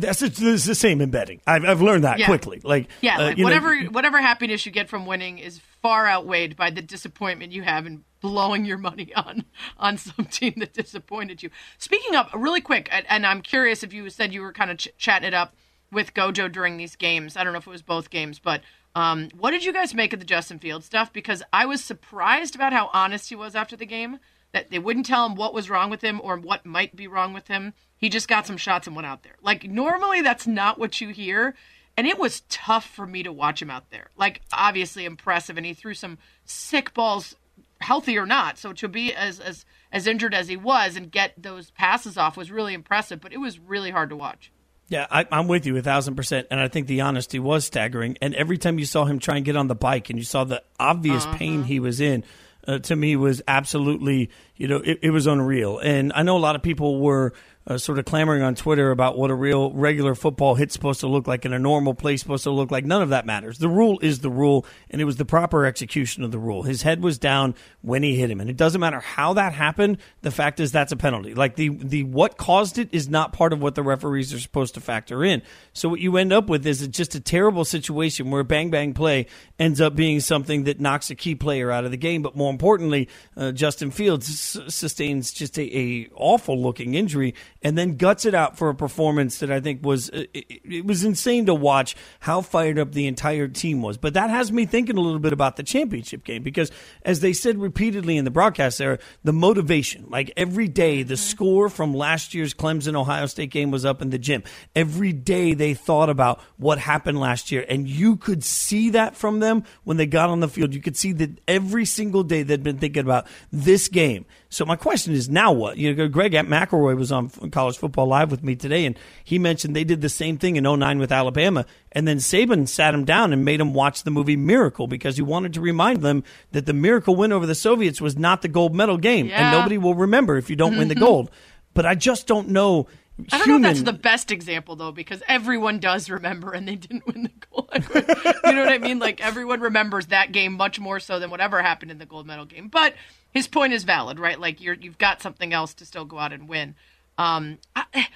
That's it's the same in betting. I've, I've learned that Yeah. quickly. Like Yeah, uh, like you know, whatever whatever happiness you get from winning is far outweighed by the disappointment you have in blowing your money on on some team that disappointed you. Speaking of, really quick, and, and I'm curious if you said you were kind of ch- chatting it up with Gojo during these games. I don't know if it was both games, but um, what did you guys make of the Justin Fields stuff? Because I was surprised about how honest he was after the game. That they wouldn't tell him what was wrong with him or what might be wrong with him. He just got some shots and went out there. Like normally, that's not what you hear. And it was tough for me to watch him out there. Like, obviously impressive, and he threw some sick balls, healthy or not. So to be as as as injured as he was and get those passes off was really impressive. But it was really hard to watch. Yeah, I, I'm with you a thousand percent, and I think the honesty was staggering. And every time you saw him try and get on the bike, and you saw the obvious pain he was in, uh, to me was absolutely, you know, it, it was unreal. And I know a lot of people were uh, sort of clamoring on Twitter about what a real regular football hit's supposed to look like and a normal play supposed to look like. None of that matters. The rule is the rule, and it was the proper execution of the rule. His head was down when he hit him, and it doesn't matter how that happened. The fact is that's a penalty. Like the the what caused it is not part of what the referees are supposed to factor in. So what you end up with is just a terrible situation where a bang bang play ends up being something that knocks a key player out of the game. But more importantly, uh, Justin Fields sustains just a, a awful looking injury and then guts it out for a performance that I think was uh, it, it was insane to watch how fired up the entire team was. But that has me thinking a little bit about the championship game because, as they said repeatedly in the broadcast there, the motivation, like every day, the score from last year's Clemson Ohio State game was up in the gym. Every day they thought about what happened last year, and you could see that from them when they got on the field. You could see that every single day they'd been thinking about this game. So my question is now what? You know, Greg McElroy was on College Football Live with me today, and he mentioned they did the same thing in 09 with Alabama, and then Saban sat him down and made him watch the movie Miracle because he wanted to remind them that the Miracle win over the Soviets was not the gold medal game, and nobody will remember if you don't win the gold. But I just don't know. I don't human, know if that's the best example though, because everyone does remember, and they didn't win the gold. you know what I mean? Like everyone remembers that game much more so than whatever happened in the gold medal game. But his point is valid, right? Like you're you've got something else to still go out and win. Um, I,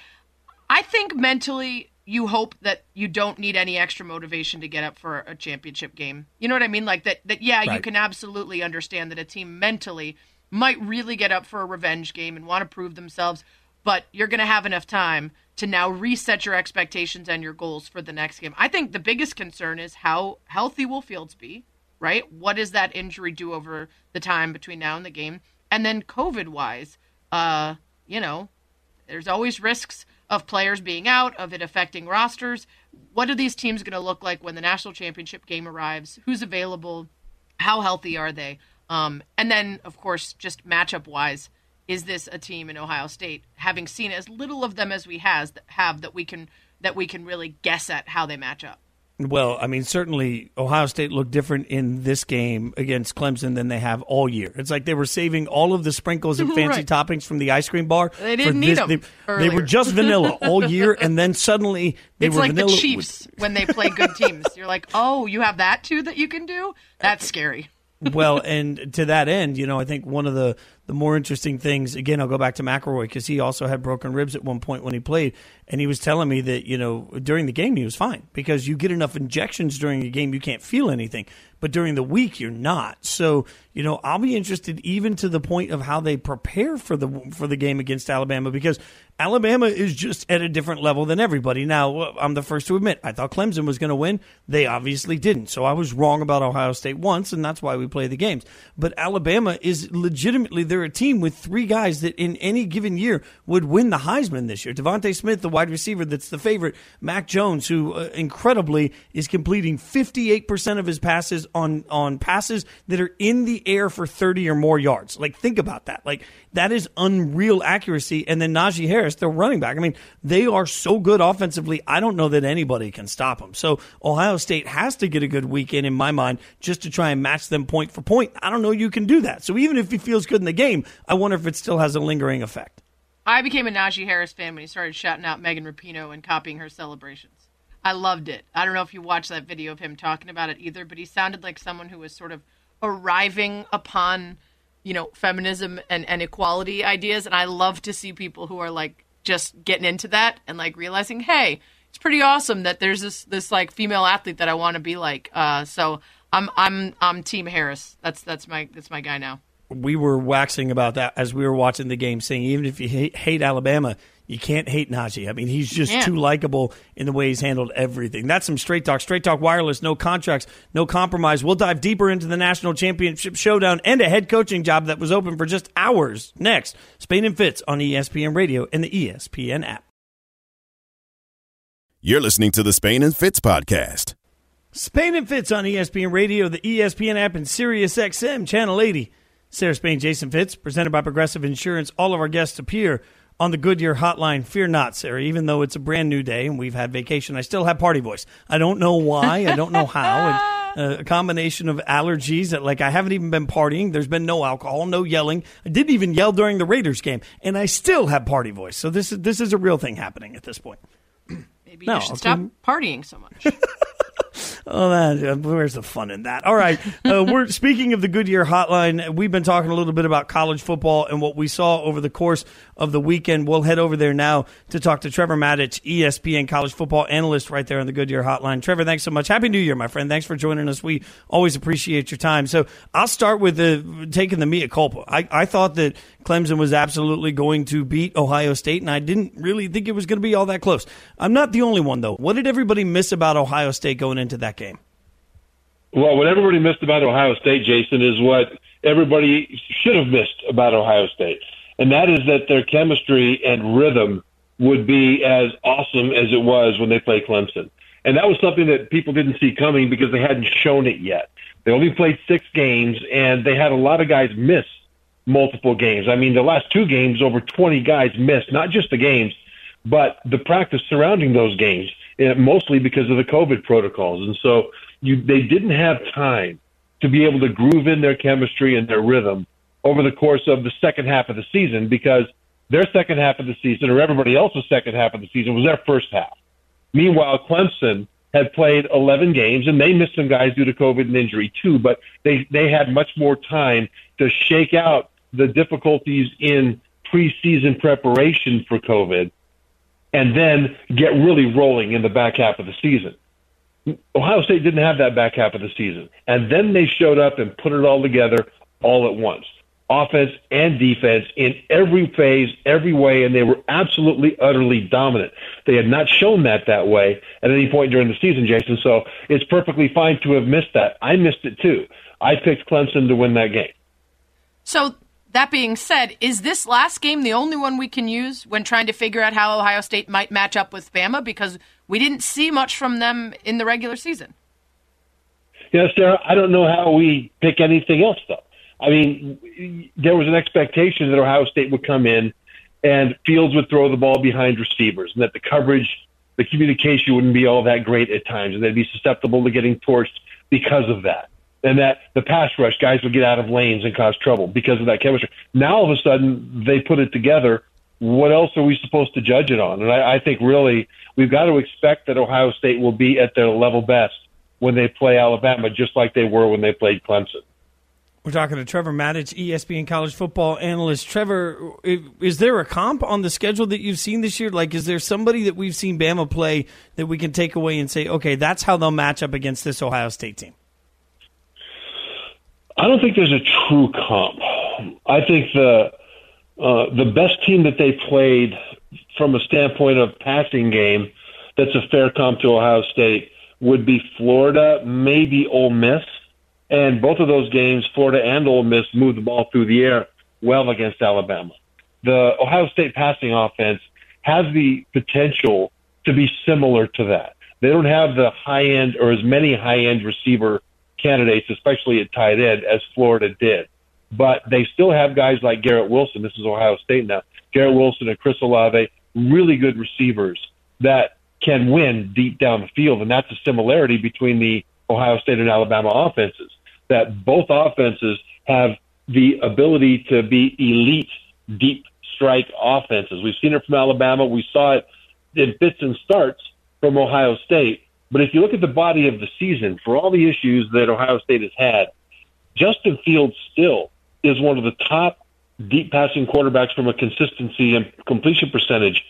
I think mentally you hope that you don't need any extra motivation to get up for a championship game. You know what I mean? Like that that yeah, right. you can absolutely understand that a team mentally might really get up for a revenge game and want to prove themselves, but you're going to have enough time to now reset your expectations and your goals for the next game. I think the biggest concern is how healthy will Fields be, right? What does that injury do over the time between now and the game? And then COVID wise, uh, you know, there's always risks of players being out, of it affecting rosters. What are these teams going to look like when the national championship game arrives? Who's available? How healthy are they? Um, and then, of course, just matchup wise, is this a team in Ohio State, having seen as little of them as we has have that we can that we can really guess at how they match up? Well, I mean, certainly Ohio State looked different in this game against Clemson than they have all year. It's like they were saving all of the sprinkles and fancy right. toppings from the ice cream bar. They didn't need them. They, they, were just vanilla all year, and then suddenly they it's were like vanilla. the Chiefs with... when they play good teams. You're like, oh, you have that too that you can do. That's scary. well, and to that end, you know, I think one of the the more interesting things, again, I'll go back to McElroy because he also had broken ribs at one point when he played. And he was telling me that, you know, during the game he was fine because you get enough injections during a game, you can't feel anything. But during the week, you're not. So, you know, I'll be interested even to the point of how they prepare for the for the game against Alabama because Alabama is just at a different level than everybody. Now, I'm the first to admit I thought Clemson was going to win. They obviously didn't. So I was wrong about Ohio State once, and that's why we play the games. But Alabama is legitimately their a team with three guys that in any given year would win the Heisman this year. DeVonta Smith, the wide receiver that's the favorite, Mac Jones, who uh, incredibly is completing 58% of his passes on, on passes that are in the air for 30 or more yards. Like, think about that. Like, that is unreal accuracy. And then Najee Harris, the running back. I mean, they are so good offensively. I don't know that anybody can stop them. So Ohio State has to get a good weekend in my mind just to try and match them point for point. I don't know you can do that. So even if he feels good in the game, I wonder if it still has a lingering effect. I became a Najee Harris fan when he started shouting out Megan Rapinoe and copying her celebrations. I loved it. I don't know if you watched that video of him talking about it either, but he sounded like someone who was sort of arriving upon – you know, feminism and, and equality ideas. And I love to see people who are like just getting into that and like realizing, hey, it's pretty awesome that there's this this like female athlete that I want to be like. Uh, so I'm I'm I'm Team Harris. That's that's my that's my guy now. We were waxing about that as we were watching the game, saying even if you hate, hate Alabama, you can't hate Najee. I mean, he's just too likable in the way he's handled everything. That's some straight talk. Straight talk wireless, no contracts, no compromise. We'll dive deeper into the national championship showdown and a head coaching job that was open for just hours. Next, Spain and Fitz on ESPN Radio and the ESPN app. You're listening to the Spain and Fitz podcast. Spain and Fitz on ESPN Radio, the ESPN app, and Sirius XM channel 80. Sarah Spain, Jason Fitz, presented by Progressive Insurance. All of our guests appear on the Goodyear hotline. Fear not, Sarah. Even though it's a brand new day and we've had vacation, I still have party voice. I don't know why. I don't know how. And, uh, a combination of allergies that, like, I haven't even been partying. There's been no alcohol, no yelling. I didn't even yell during the Raiders game, and I still have party voice. So this is this is a real thing happening at this point. Maybe no, you should stop partying so much. Oh, that, where's the fun in that? All right, uh, we're speaking of the Goodyear Hotline. We've been talking a little bit about college football and what we saw over the course of the weekend. We'll head over there now to talk to Trevor Matich, ESPN college football analyst, right there on the Goodyear Hotline. Trevor, thanks so much. Happy New Year, my friend. Thanks for joining us. We always appreciate your time. So I'll start with the, taking the mea culpa. I, I thought that Clemson was absolutely going to beat Ohio State, and I didn't really think it was going to be all that close. I'm not the only one, though. What did everybody miss about Ohio State going into that game? Well, what everybody missed about Ohio State, Jason, is what everybody should have missed about Ohio State, and that is that their chemistry and rhythm would be as awesome as it was when they played Clemson. And that was something that people didn't see coming because they hadn't shown it yet. They only played six games, and they had a lot of guys miss multiple games. I mean, the last two games, over 20 guys missed, not just the games, but the practice surrounding those games, Uh, mostly because of the COVID protocols. And so you, they didn't have time to be able to groove in their chemistry and their rhythm over the course of the second half of the season because their second half of the season or everybody else's second half of the season was their first half. Meanwhile, Clemson had played 11 games and they missed some guys due to COVID and injury too, but they, they had much more time to shake out the difficulties in preseason preparation for COVID and then get really rolling in the back half of the season. Ohio State didn't have that back half of the season. And then they showed up and put it all together all at once offense and defense in every phase, every way, and they were absolutely, utterly dominant. They had not shown that that way at any point during the season, Jason. So it's perfectly fine to have missed that. I missed it too. I picked Clemson to win that game. So that being said, is this last game the only one we can use when trying to figure out how Ohio State might match up with Bama? Because we didn't see much from them in the regular season. Yes, Sarah. I don't know how we pick anything else though. I mean, there was an expectation that Ohio State would come in and Fields would throw the ball behind receivers, and that the coverage, the communication wouldn't be all that great at times, and they'd be susceptible to getting torched because of that. And that the pass rush guys would get out of lanes and cause trouble because of that chemistry. Now all of a sudden they put it together. What else are we supposed to judge it on? And I, I think really we've got to expect that Ohio State will be at their level best when they play Alabama, just like they were when they played Clemson. We're talking to Trevor Matich, ESPN college football analyst. Trevor, is there a comp on the schedule that you've seen this year? Like, is there somebody that we've seen Bama play that we can take away and say, okay, that's how they'll match up against this Ohio State team? I don't think there's a true comp. I think the uh, the best team that they played from a standpoint of passing game that's a fair comp to Ohio State would be Florida, maybe Ole Miss and both of those games, Florida and Ole Miss moved the ball through the air well against Alabama. The Ohio State passing offense has the potential to be similar to that. They don't have the high end or as many high end receiver candidates, especially at tight end, as Florida did. But they still have guys like Garrett Wilson. This is Ohio State now. Garrett Wilson and Chris Olave, really good receivers that can win deep down the field. And that's a similarity between the Ohio State and Alabama offenses that both offenses have the ability to be elite deep strike offenses. We've seen it from Alabama. We saw it in fits and starts from Ohio State. But if you look at the body of the season, for all the issues that Ohio State has had, Justin Fields still is one of the top deep passing quarterbacks from a consistency and completion percentage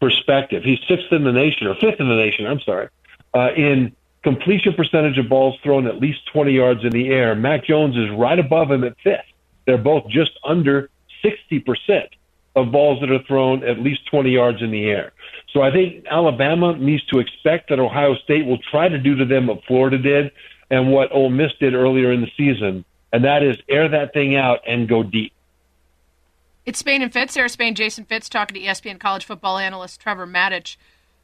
perspective. He's sixth in the nation, or fifth in the nation, I'm sorry, uh, in completion percentage of balls thrown at least 20 yards in the air. Mac Jones is right above him at fifth. They're both just under 60% of balls that are thrown at least 20 yards in the air. So I think Alabama needs to expect that Ohio State will try to do to them what Florida did and what Ole Miss did earlier in the season, and that is air that thing out and go deep. It's Spain and Fitz. Sarah Spain, Jason Fitz, talking to ESPN college football analyst Trevor Matich.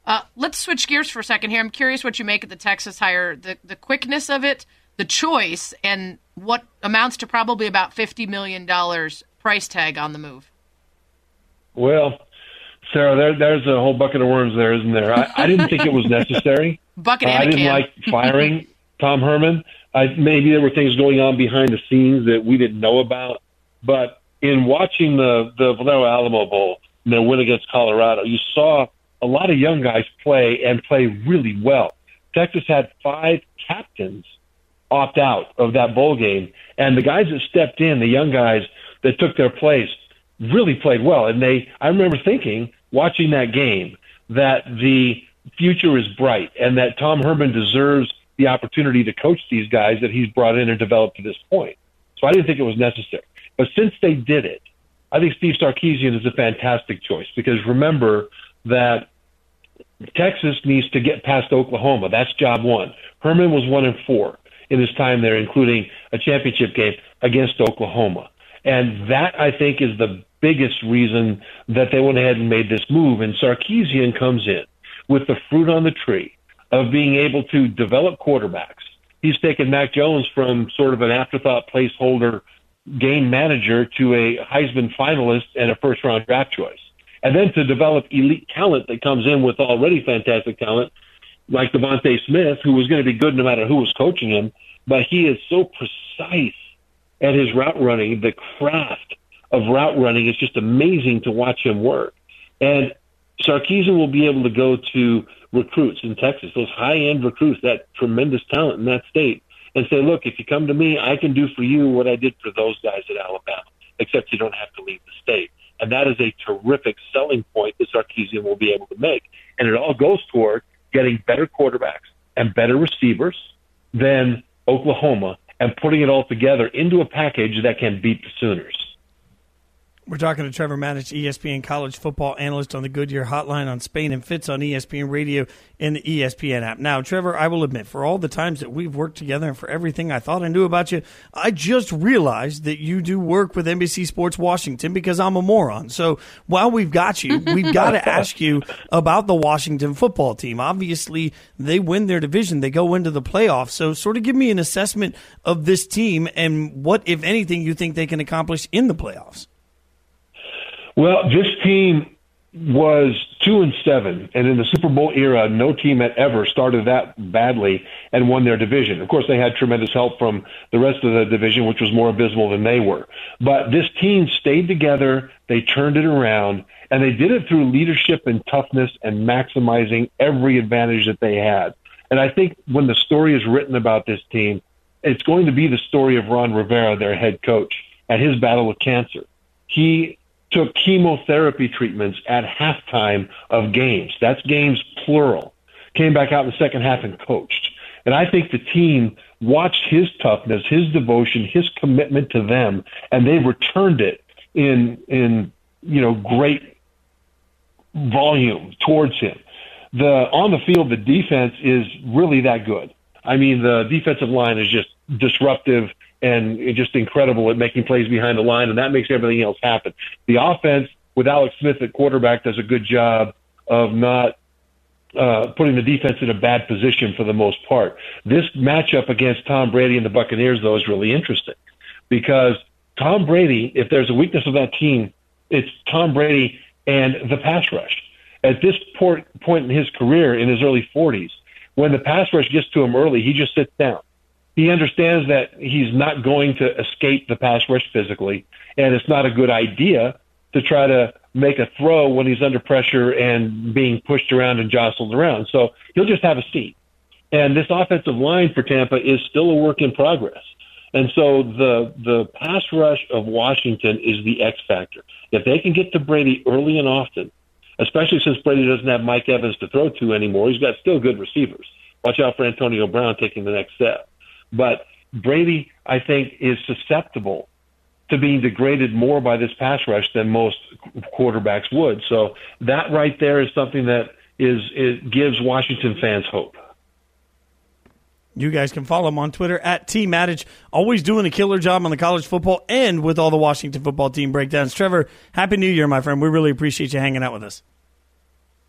Uh, let's switch gears for a second here. I'm curious what you make of the Texas hire, the, the quickness of it, the choice, and what amounts to probably about $50 million price tag on the move. Well, Sarah, there, there's a whole bucket of worms there, isn't there? I, I didn't think it was necessary. bucket uh, I didn't like firing Tom Herman. I, maybe there were things going on behind the scenes that we didn't know about. But in watching the, the Valero Alamo Bowl, their win against Colorado, you saw – a lot of young guys play and play really well. Texas had five captains opt out of that bowl game, and the guys that stepped in, the young guys that took their place, really played well. And they, I remember thinking, watching that game, that the future is bright and that Tom Herman deserves the opportunity to coach these guys that he's brought in and developed to this point. So I didn't think it was necessary. But since they did it, I think Steve Sarkisian is a fantastic choice because remember that Texas needs to get past Oklahoma. That's job one. Herman was one and four in his time there, including a championship game against Oklahoma. And that, I think, is the biggest reason that they went ahead and made this move. And Sarkisian comes in with the fruit on the tree of being able to develop quarterbacks. He's taken Mac Jones from sort of an afterthought placeholder game manager to a Heisman finalist and a first round draft choice and then to develop elite talent that comes in with already fantastic talent, like DeVonta Smith, who was going to be good no matter who was coaching him, but he is so precise at his route running. The craft of route running is just amazing to watch him work. And Sarkisian will be able to go to recruits in Texas, those high end recruits, that tremendous talent in that state, and say, look, if you come to me, I can do for you what I did for those guys at Alabama, except you don't have to leave the state And that is a terrific selling point that Sarkisian will be able to make. And it all goes toward getting better quarterbacks and better receivers than Oklahoma and putting it all together into a package that can beat the Sooners. We're talking to Trevor Matich, ESPN college football analyst on the Goodyear Hotline on Spain and Fitz on ESPN Radio and the ESPN app. Now, Trevor, I will admit, for all the times that we've worked together and for everything I thought I knew about you, I just realized that you do work with NBC Sports Washington because I'm a moron. So while we've got you, we've got to ask you about the Washington football team. Obviously, they win their division, they go into the playoffs. So, sort of give me an assessment of this team and what, if anything, you think they can accomplish in the playoffs. Well, this team was two and seven, and in the Super Bowl era, no team had ever started that badly and won their division. Of course, they had tremendous help from the rest of the division, which was more abysmal than they were. But this team stayed together, they turned it around, and they did it through leadership and toughness and maximizing every advantage that they had. And I think when the story is written about this team, it's going to be the story of Ron Rivera, their head coach, and his battle with cancer. He took chemotherapy treatments at halftime of games. That's games plural. Came back out in the second half and coached. And I think the team watched his toughness, his devotion, his commitment to them, and they returned it in in you know great volume towards him. The on the field, the defense is really that good. I mean, the defensive line is just disruptive and just incredible at making plays behind the line, and that makes everything else happen. The offense with Alex Smith at quarterback does a good job of not uh, putting the defense in a bad position for the most part. This matchup against Tom Brady and the Buccaneers, though, is really interesting because Tom Brady, if there's a weakness of that team, it's Tom Brady and the pass rush. At this point, point in his career, in his early 40s, when the pass rush gets to him early, he just sits down he understands that he's not going to escape the pass rush physically, and it's not a good idea to try to make a throw when he's under pressure and being pushed around and jostled around. So he'll just have a seat. And this offensive line for Tampa is still a work in progress. And so the the pass rush of Washington is the X factor. If they can get to Brady early and often, especially since Brady doesn't have Mike Evans to throw to anymore, he's got still good receivers. Watch out for Antonio Brown taking the next step. But Brady, I think, is susceptible to being degraded more by this pass rush than most quarterbacks would. So that right there is something that is it gives Washington fans hope. You guys can follow him on Twitter at T Matich, always doing a killer job on the college football and with all the Washington football team breakdowns. Trevor, Happy New Year, my friend. We really appreciate you hanging out with us.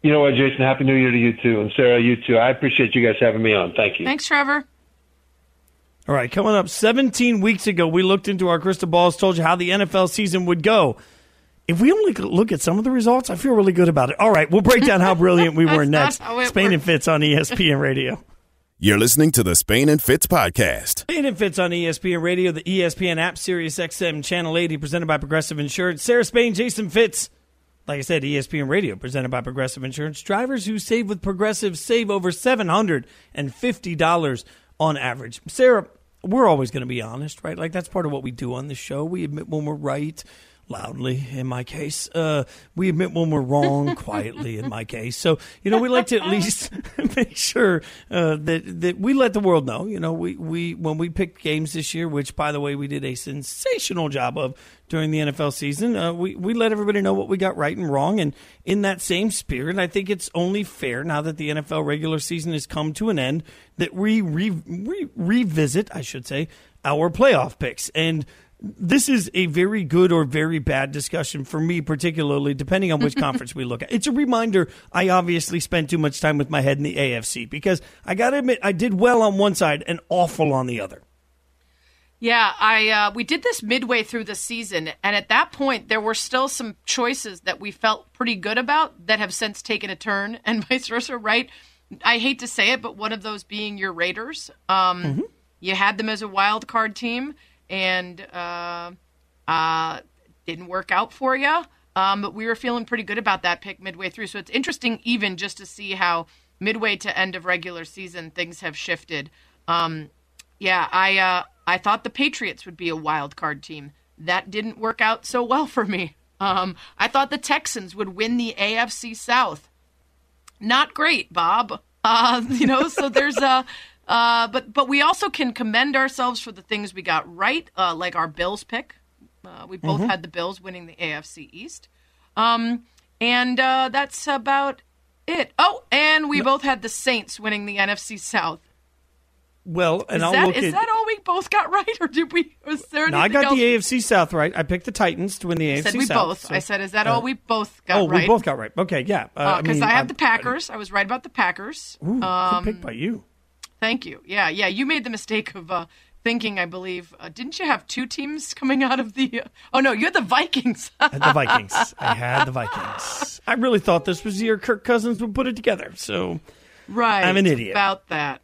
You know what, Jason? Happy New Year to you too, and Sarah, you too. I appreciate you guys having me on. Thank you. Thanks, Trevor. All right, coming up 17 weeks ago, we looked into our crystal balls, told you how the NFL season would go. If we only look at some of the results, I feel really good about it. All right, we'll break down how brilliant we were next. Spain works. and Fitz on ESPN Radio. You're listening to the Spain and Fitz podcast. Spain and Fitz on ESPN Radio, the ESPN app, Sirius XM, Channel 80, presented by Progressive Insurance. Sarah Spain, Jason Fitz. Like I said, ESPN Radio, presented by Progressive Insurance. Drivers who save with Progressive save over $750 on average. Sarah, we're always going to be honest, right? Like that's part of what we do on the show. We admit when we're right loudly in my case. Uh, we admit when we're wrong quietly in my case. So, you know, we like to at least make sure uh, that that we let the world know. You know, we, we when we picked games this year, which by the way we did a sensational job of during the NFL season, uh, we we let everybody know what we got right and wrong. And in that same spirit, I think it's only fair now that the NFL regular season has come to an end that we re, re, revisit, I should say, our playoff picks and this is a very good or very bad discussion for me, particularly depending on which conference we look at. It's a reminder I obviously spent too much time with my head in the AFC because I got to admit I did well on one side and awful on the other. Yeah, I uh, we did this midway through the season, and at that point there were still some choices that we felt pretty good about that have since taken a turn, and vice versa. Right? I hate to say it, but one of those being your Raiders. Um, mm-hmm. You had them as a wild card team and uh, uh, didn't work out for you. Um, but we were feeling pretty good about that pick midway through. So it's interesting, even just to see how midway to end of regular season things have shifted. Um, yeah, I uh, I thought the Patriots would be a wild card team. That didn't work out so well for me. Um, I thought the Texans would win the AFC South. Not great, Bob. Uh, you know, so there's a. Uh, but but we also can commend ourselves for the things we got right, uh, like our Bills pick. Uh, we both had the Bills winning the AFC East, um, and uh, that's about it. Oh, and we both had the Saints winning the NFC South. Well, and Is, I'll that, look is at. that all we both got right, or did we? Was there No, I got else? the AFC South right. I picked the Titans to win the I AFC said we South. both. so- I said, is that all we both got oh, right? we both got right. Okay, yeah. Uh, because mean, I, have I'm- the Packers. I was right about the Packers. Ooh, um, good pick by you. Thank you. Yeah, yeah. You made the mistake of uh, thinking, I believe, uh, didn't you have two teams coming out of the? Uh, oh no, you had the Vikings. I had the Vikings. I had the Vikings. I really thought this was the year Kirk Cousins would put it together. So right. I'm an idiot. about that.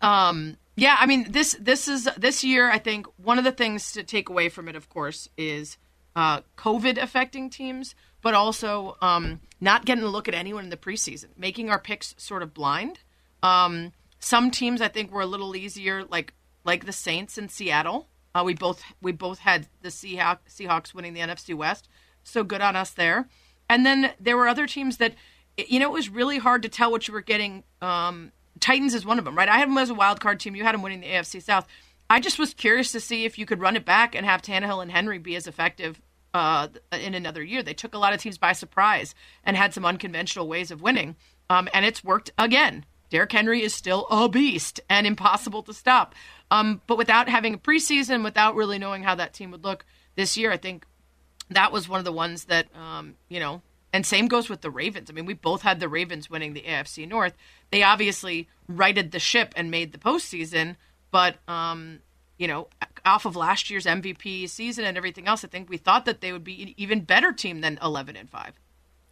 Um. Yeah. I mean this. This is this year. I think one of the things to take away from it, of course, is uh, COVID affecting teams, but also um, not getting a look at anyone in the preseason, making our picks sort of blind. Um, some teams I think were a little easier, like like the Saints in Seattle. Uh, we both we both had the Seahawks, Seahawks winning the NFC West, so good on us there. And then there were other teams that, you know, it was really hard to tell what you were getting. Um, Titans is one of them, right? I had them as a wild card team. You had them winning the AFC South. I just was curious to see if you could run it back and have Tannehill and Henry be as effective uh, in another year. They took a lot of teams by surprise and had some unconventional ways of winning, um, and it's worked again. Derrick Henry is still a beast and impossible to stop. Um, but without having a preseason, without really knowing how that team would look this year, I think that was one of the ones that um, you know. And same goes with the Ravens. I mean, we both had the Ravens winning the AFC North. They obviously righted the ship and made the postseason, but um, you know, off of last year's MVP season and everything else, I think we thought that they would be an even better team than eleven and five.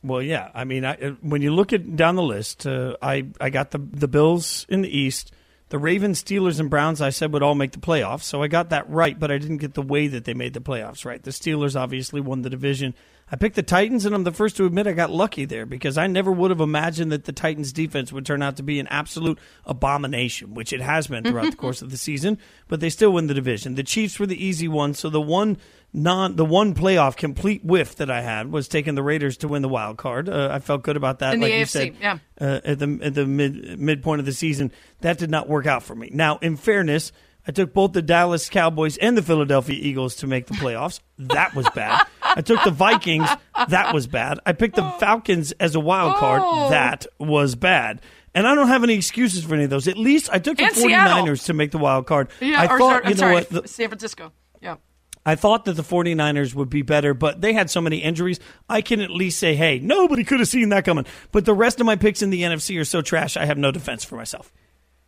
Well, yeah. I mean, I, when you look at down the list, uh, I I got the the Bills in the East, the Ravens, Steelers, and Browns. I said would all make the playoffs, so I got that right. But I didn't get the way that they made the playoffs right. The Steelers obviously won the division. I picked the Titans, and I'm the first to admit I got lucky there because I never would have imagined that the Titans' defense would turn out to be an absolute abomination, which it has been throughout the course of the season. But they still win the division. The Chiefs were the easy one, so the one non the one playoff complete whiff that I had was taking the Raiders to win the wild card. Uh, I felt good about that. In like you said, yeah. uh, at the at the mid midpoint of the season, that did not work out for me. Now, in fairness. I took both the Dallas Cowboys and the Philadelphia Eagles to make the playoffs. That was bad. I took the Vikings. That was bad. I picked the Falcons as a wild card. Oh. That was bad. And I don't have any excuses for any of those. At least I took the And Seattle. 49ers to make the wild card. Yeah, I or thought, sorry, you know sorry, what, the- San Francisco. Yeah. I thought that the 49ers would be better, but they had so many injuries. I can at least say, hey, nobody could have seen that coming. But the rest of my picks in the NFC are so trash, I have no defense for myself.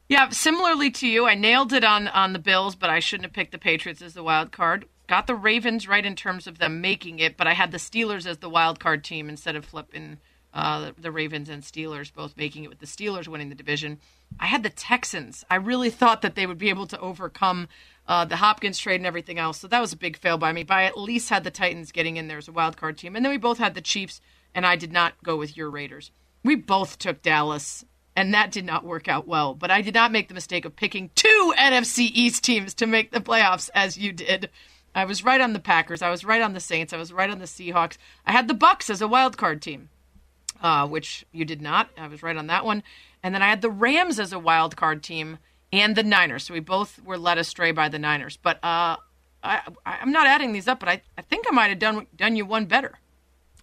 Yeah, similarly to you, I nailed it on on the Bills, but I shouldn't have picked the Patriots as the wild card. Got the Ravens right in terms of them making it, but I had the Steelers as the wild card team instead of flipping uh, the Ravens and Steelers both making it with the Steelers winning the division. I had the Texans. I really thought that they would be able to overcome uh, the Hopkins trade and everything else, so that was a big fail by me. But I at least had the Titans getting in there as a wild card team, and then we both had the Chiefs, and I did not go with your Raiders. We both took Dallas and that did not work out well. But I did not make the mistake of picking two NFC East teams to make the playoffs as you did. I was right on the Packers. I was right on the Saints. I was right on the Seahawks. I had the Bucks as a wild card team, uh, which you did not. I was right on that one. And then I had the Rams as a wild card team and the Niners. So we both were led astray by the Niners. But uh, I, I'm not adding these up, but I, I think I might have done done you one better.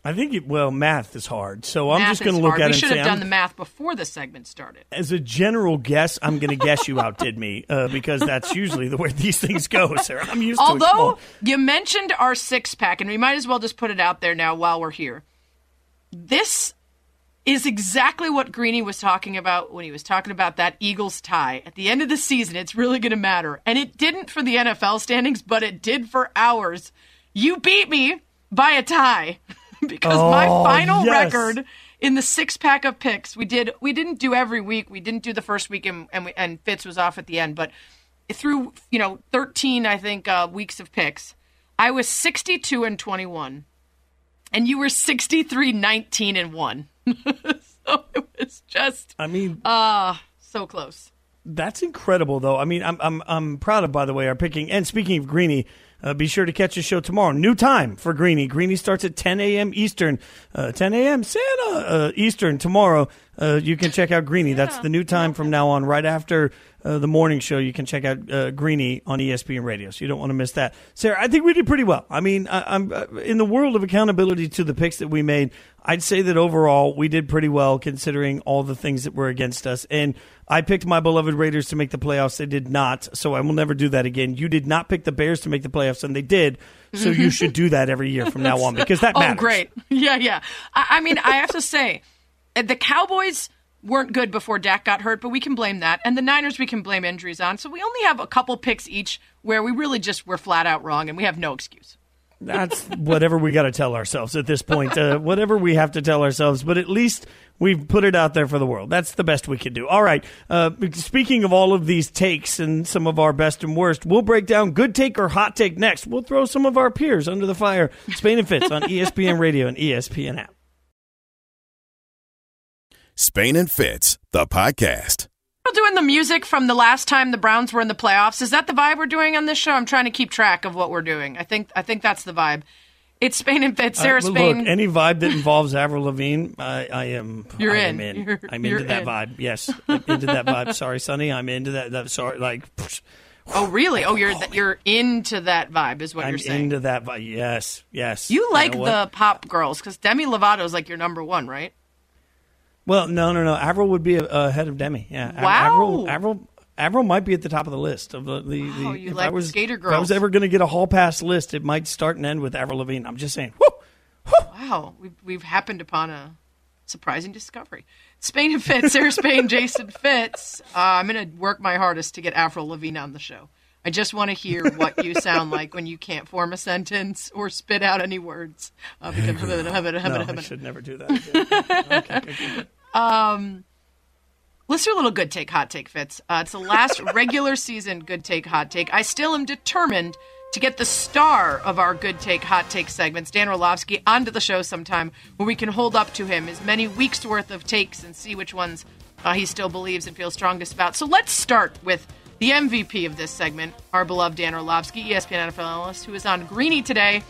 I think, it, well, math is hard. So I'm just going to look hard. at We it should and have done I'm- the math before the segment started. as a general guess, I'm going to guess you outdid me uh, because that's usually the way these things go, Sarah. I'm used to. Although you mentioned our six pack, and we might as well just put it out there now while we're here. This is exactly what Greeny was talking about when he was talking about that Eagles tie. At the end of the season, it's really going to matter. And it didn't for the NFL standings, but it did for ours. You beat me by a tie because my Oh, final yes. record in the six pack of picks we did we didn't do every week we didn't do the first week and and, we, and Fitz was off at the end but through you know 13 I think uh, weeks of picks I was 62 and 21 and you were 63 19 and 1 so it was just I mean, uh so close That's incredible, though. I mean, I'm I'm I'm proud of, by the way, our picking. And speaking of Greeny, uh, be sure to catch the show tomorrow. New time for Greeny. Greeny starts at 10 a.m. Eastern. Uh, 10 a.m. Santa uh, Eastern tomorrow. Uh, you can check out Greeny. That's the new time from now on, right after uh, the morning show. You can check out uh, Greeny on ESPN Radio, so you don't want to miss that. Sarah, I think we did pretty well. I mean, I, am uh, in the world of accountability to the picks that we made. I'd say that overall we did pretty well considering all the things that were against us. And I picked my beloved Raiders to make the playoffs. They did not, so I will never do that again. You did not pick the Bears to make the playoffs, and they did. So you should do that every year from now on because that matters. Oh, great. Yeah, yeah. I, I mean, I have to say, the Cowboys weren't good before Dak got hurt, but we can blame that. And the Niners, we can blame injuries on. So we only have a couple picks each where we really just were flat out wrong, and we have no excuse. That's whatever we got to tell ourselves at this point. Uh, whatever we have to tell ourselves, but at least we've put it out there for the world. That's the best we can do. All right. Uh, speaking of all of these takes and some of our best and worst, we'll break down good take or hot take next. We'll throw some of our peers under the fire. Spain and Fitz on ESPN Radio and ESPN app. Spain and Fitz, the podcast. We're doing the music from the last time the Browns were in the playoffs. Is that the vibe we're doing on this show? I'm trying to keep track of what we're doing. I think I think that's the vibe. It's Spain and Fitz. Sarah Uh, well, Spain. Look, any vibe that involves Avril Lavigne, I, I am. You're I in. Am in. You're- I'm you're into that in. vibe. Yes, I'm into that vibe. Sorry, Sonny. I'm into that. that sorry, like oh, really? Oh, you're you're into that vibe, is what I'm you're saying. into that vibe. Yes, yes. you like know the pop girls because Demi Lovato is like your number one, right? Well, no, no, no. Avril would be ahead of Demi. Yeah. Wow. Avril, Avril, Avril might be at the top of the list of the. the, the you if like I was, skater If I was ever going to get a hall pass list, it might start and end with Avril Lavigne. I'm just saying. Woo! Wow, we've we've happened upon a surprising discovery. Spain and Fitz, Sarah Spain, Jason Fitz. Uh, I'm going to work my hardest to get Avril Lavigne on the show. I just want to hear what you sound like when you can't form a sentence or spit out any words. Uh, because No, I should never do that. Okay, good, good, good. Let's do a little good take, hot take, Fitz. Uh, it's the last regular season good take, hot take. I still am determined to get the star of our good take, hot take segments, Dan Orlovsky, onto the show sometime where we can hold up to him his many weeks worth of takes and see which ones uh, he still believes and feels strongest about. So let's start with the MVP of this segment, our beloved Dan Orlovsky, ESPN NFL analyst, who is on Greeny today,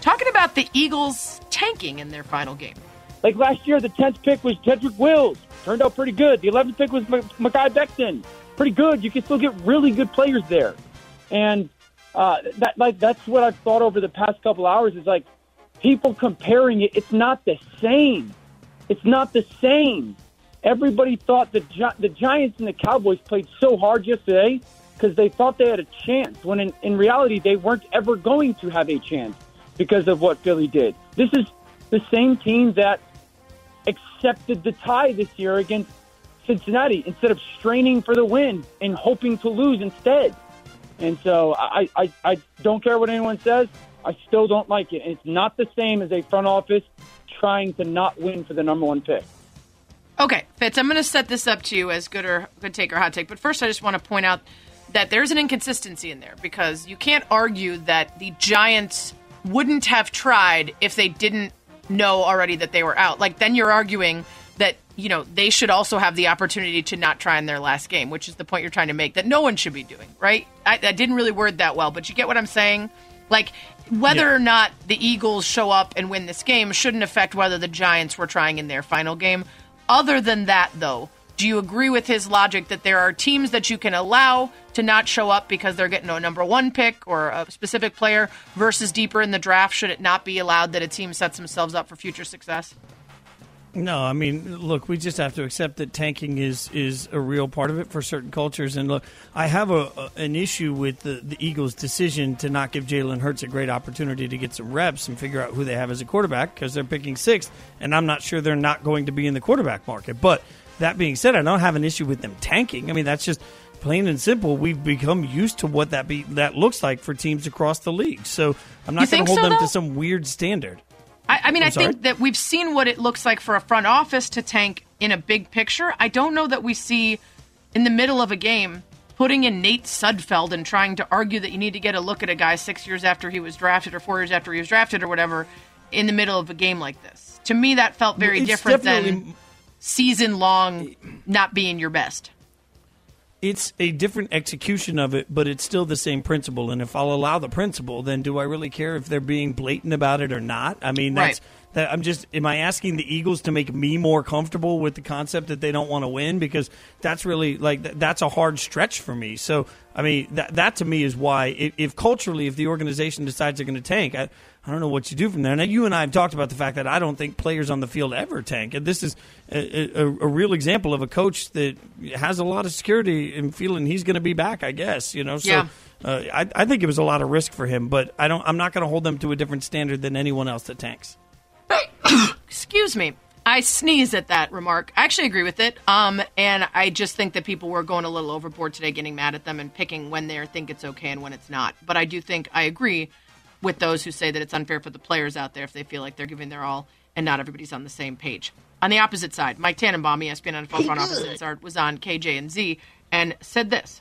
talking about the Eagles tanking in their final game. Like last year, the 10th pick was Jedrick Wills. Turned out pretty good. The 11th pick was Mekhi Becton. Pretty good. You can still get really good players there. And uh, that, like, that's what I've thought over the past couple hours is like people comparing it. It's not the same. It's not the same. Everybody thought the, Gi- the Giants and the Cowboys played so hard yesterday because they thought they had a chance, when in, in reality, they weren't ever going to have a chance because of what Philly did. This is the same team that accepted the tie this year against Cincinnati instead of straining for the win and hoping to lose instead. And so I, I, I don't care what anyone says. I still don't like it. And it's not the same as a front office trying to not win for the number one pick. Okay, Fitz, I'm going to set this up to you as good or good take or hot take. But first, I just want to point out that there's an inconsistency in there because you can't argue that the Giants wouldn't have tried if they didn't know already that they were out. Like then you're arguing that you know they should also have the opportunity to not try in their last game, which is the point you're trying to make that no one should be doing, right? I, I didn't really word that well, but you get what I'm saying. Like whether Yeah. or not the Eagles show up and win this game shouldn't affect whether the Giants were trying in their final game. Other than that, though, do you agree with his logic that there are teams that you can allow to not show up because they're getting a number one pick or a specific player versus deeper in the draft? Should it not be allowed that a team sets themselves up for future success? No, I mean, look, we just have to accept that tanking is is a real part of it for certain cultures. And look, I have a, a an issue with the, the Eagles' decision to not give Jalen Hurts a great opportunity to get some reps and figure out who they have as a quarterback because they're picking sixth, and I'm not sure they're not going to be in the quarterback market. But that being said, I don't have an issue with them tanking. I mean, that's just plain and simple. We've become used to what that be that looks like for teams across the league. So I'm not going to hold so, them though? to some weird standard. I, I mean, i sorry? think that we've seen what it looks like for a front office to tank in a big picture. I don't know that we see in the middle of a game putting in Nate Sudfeld and trying to argue that you need to get a look at a guy six years after he was drafted or four years after he was drafted or whatever in the middle of a game like this. To me, that felt very It's different definitely- than season long not being your best. It's a different execution of it, but it's still the same principle. And if I'll allow the principle, then do I really care if they're being blatant about it or not? I mean, that's Right. that. I'm just. Am I asking the Eagles to make me more comfortable with the concept that they don't want to win? Because that's really like th- that's a hard stretch for me. So I mean, that that to me is why if, if culturally, if the organization decides they're going to tank, I, I don't know what you do from there. Now, you and I have talked about the fact that I don't think players on the field ever tank, and this is a, a, a real example of a coach that has a lot of security and feeling he's going to be back. I guess you know. So Yeah. uh, I, I think it was a lot of risk for him, but I don't. I'm not going to hold them to a different standard than anyone else that tanks. Excuse me. I sneeze at that remark. I actually agree with it. Um, and I just think that people were going a little overboard today, getting mad at them and picking when they think it's okay and when it's not. But I do think I agree with those who say that it's unfair for the players out there if they feel like they're giving their all and not everybody's on the same page. On the opposite side, Mike Tannenbaum, ESPN NFL front office insider, was on KJ and Z and said this.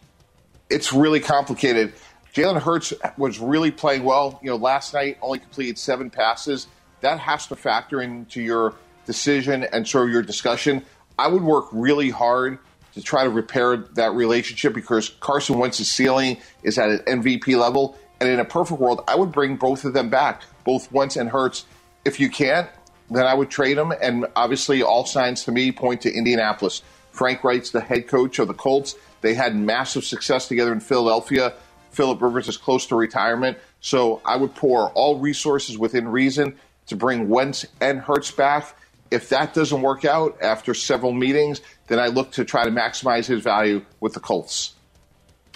it's really complicated. Jalen Hurts was really playing well. You know, last night only completed seven passes. That has to factor into your decision and sort of your discussion. I would work really hard to try to repair that relationship because Carson Wentz's ceiling is at an MVP level. And in a perfect world, I would bring both of them back, both Wentz and Hurts. If you can't, then I would trade them. And obviously, all signs to me point to Indianapolis. Frank Reich's the head coach of the Colts. They had massive success together in Philadelphia. Philip Rivers is close to retirement. So I would pour all resources within reason to bring Wentz and Hurts back. If that doesn't work out after several meetings, then I look to try to maximize his value with the Colts.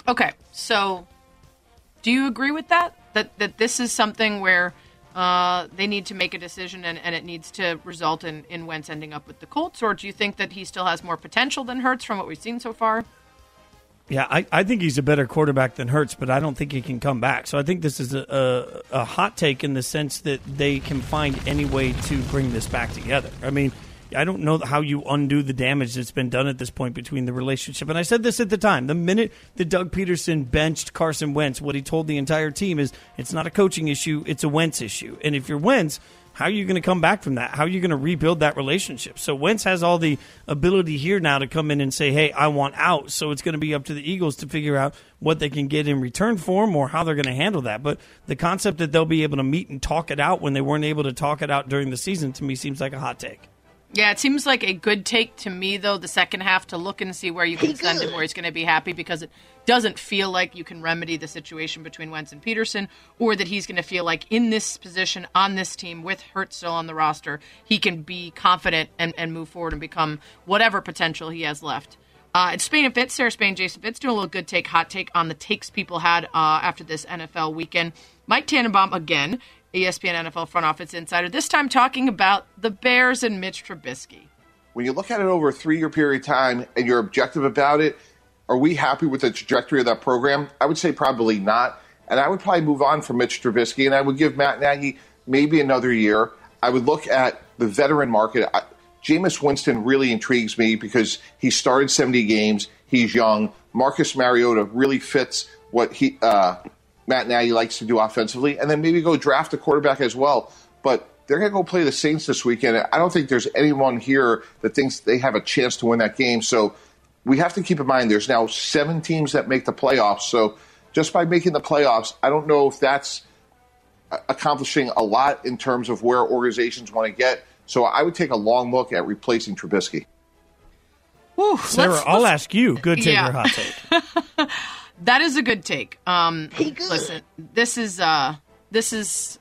Okay, so do you agree with that? That that this is something where uh, they need to make a decision and, and it needs to result in, in Wentz ending up with the Colts, or do you think that he still has more potential than Hurts from what we've seen so far? Yeah, I, I think he's a better quarterback than Hurts, but I don't think he can come back. So I think this is a, a, a hot take in the sense that they can find any way to bring this back together. I mean, I don't know how you undo the damage that's been done at this point between the relationship. And I said this at the time. The minute that Doug Pederson benched Carson Wentz, what he told the entire team is it's not a coaching issue, it's a Wentz issue. And if you're Wentz, how are you going to come back from that? How are you going to rebuild that relationship? So Wentz has all the ability here now to come in and say, "Hey, I want out." So it's going to be up to the Eagles to figure out what they can get in return for him or how they're going to handle that. But the concept that they'll be able to meet and talk it out when they weren't able to talk it out during the season to me seems like a hot take. Yeah, it seems like a good take to me, though, the second half to look and see where you can send him, where he's going to be happy, because it doesn't feel like you can remedy the situation between Wentz and Pederson, or that he's going to feel like in this position, on this team, with Hurts still on the roster, he can be confident and, and move forward and become whatever potential he has left. Uh, it's Spain and Fitz, Sarah Spain, Jason Fitz, doing a little good take, hot take on the takes people had uh, after this NFL weekend. Mike Tannenbaum again, ESPN NFL front office insider, this time talking about the Bears and Mitch Trubisky. when you look at it over a three year period of time and you're objective about it, are we happy with the trajectory of that program? I would say probably not. And I would probably move on from Mitch Trubisky and I would give Matt Nagy maybe another year. I would look at the veteran market. I, Jameis Winston really intrigues me because he started 70 games. He's young. Marcus Mariota really fits what he uh, Matt Nagy likes to do offensively, and then maybe go draft a quarterback as well. But they're going to go play the Saints this weekend. I don't think there's anyone here that thinks they have a chance to win that game. So we have to keep in mind there's now seven teams that make the playoffs. So just by making the playoffs, I don't know if that's accomplishing a lot in terms of where organizations want to get. So I would take a long look at replacing Trubisky. Whew, Sarah, let's- I'll let's- ask you. Good take Yeah. or hot take? That is a good take. Um, listen, this is uh, this is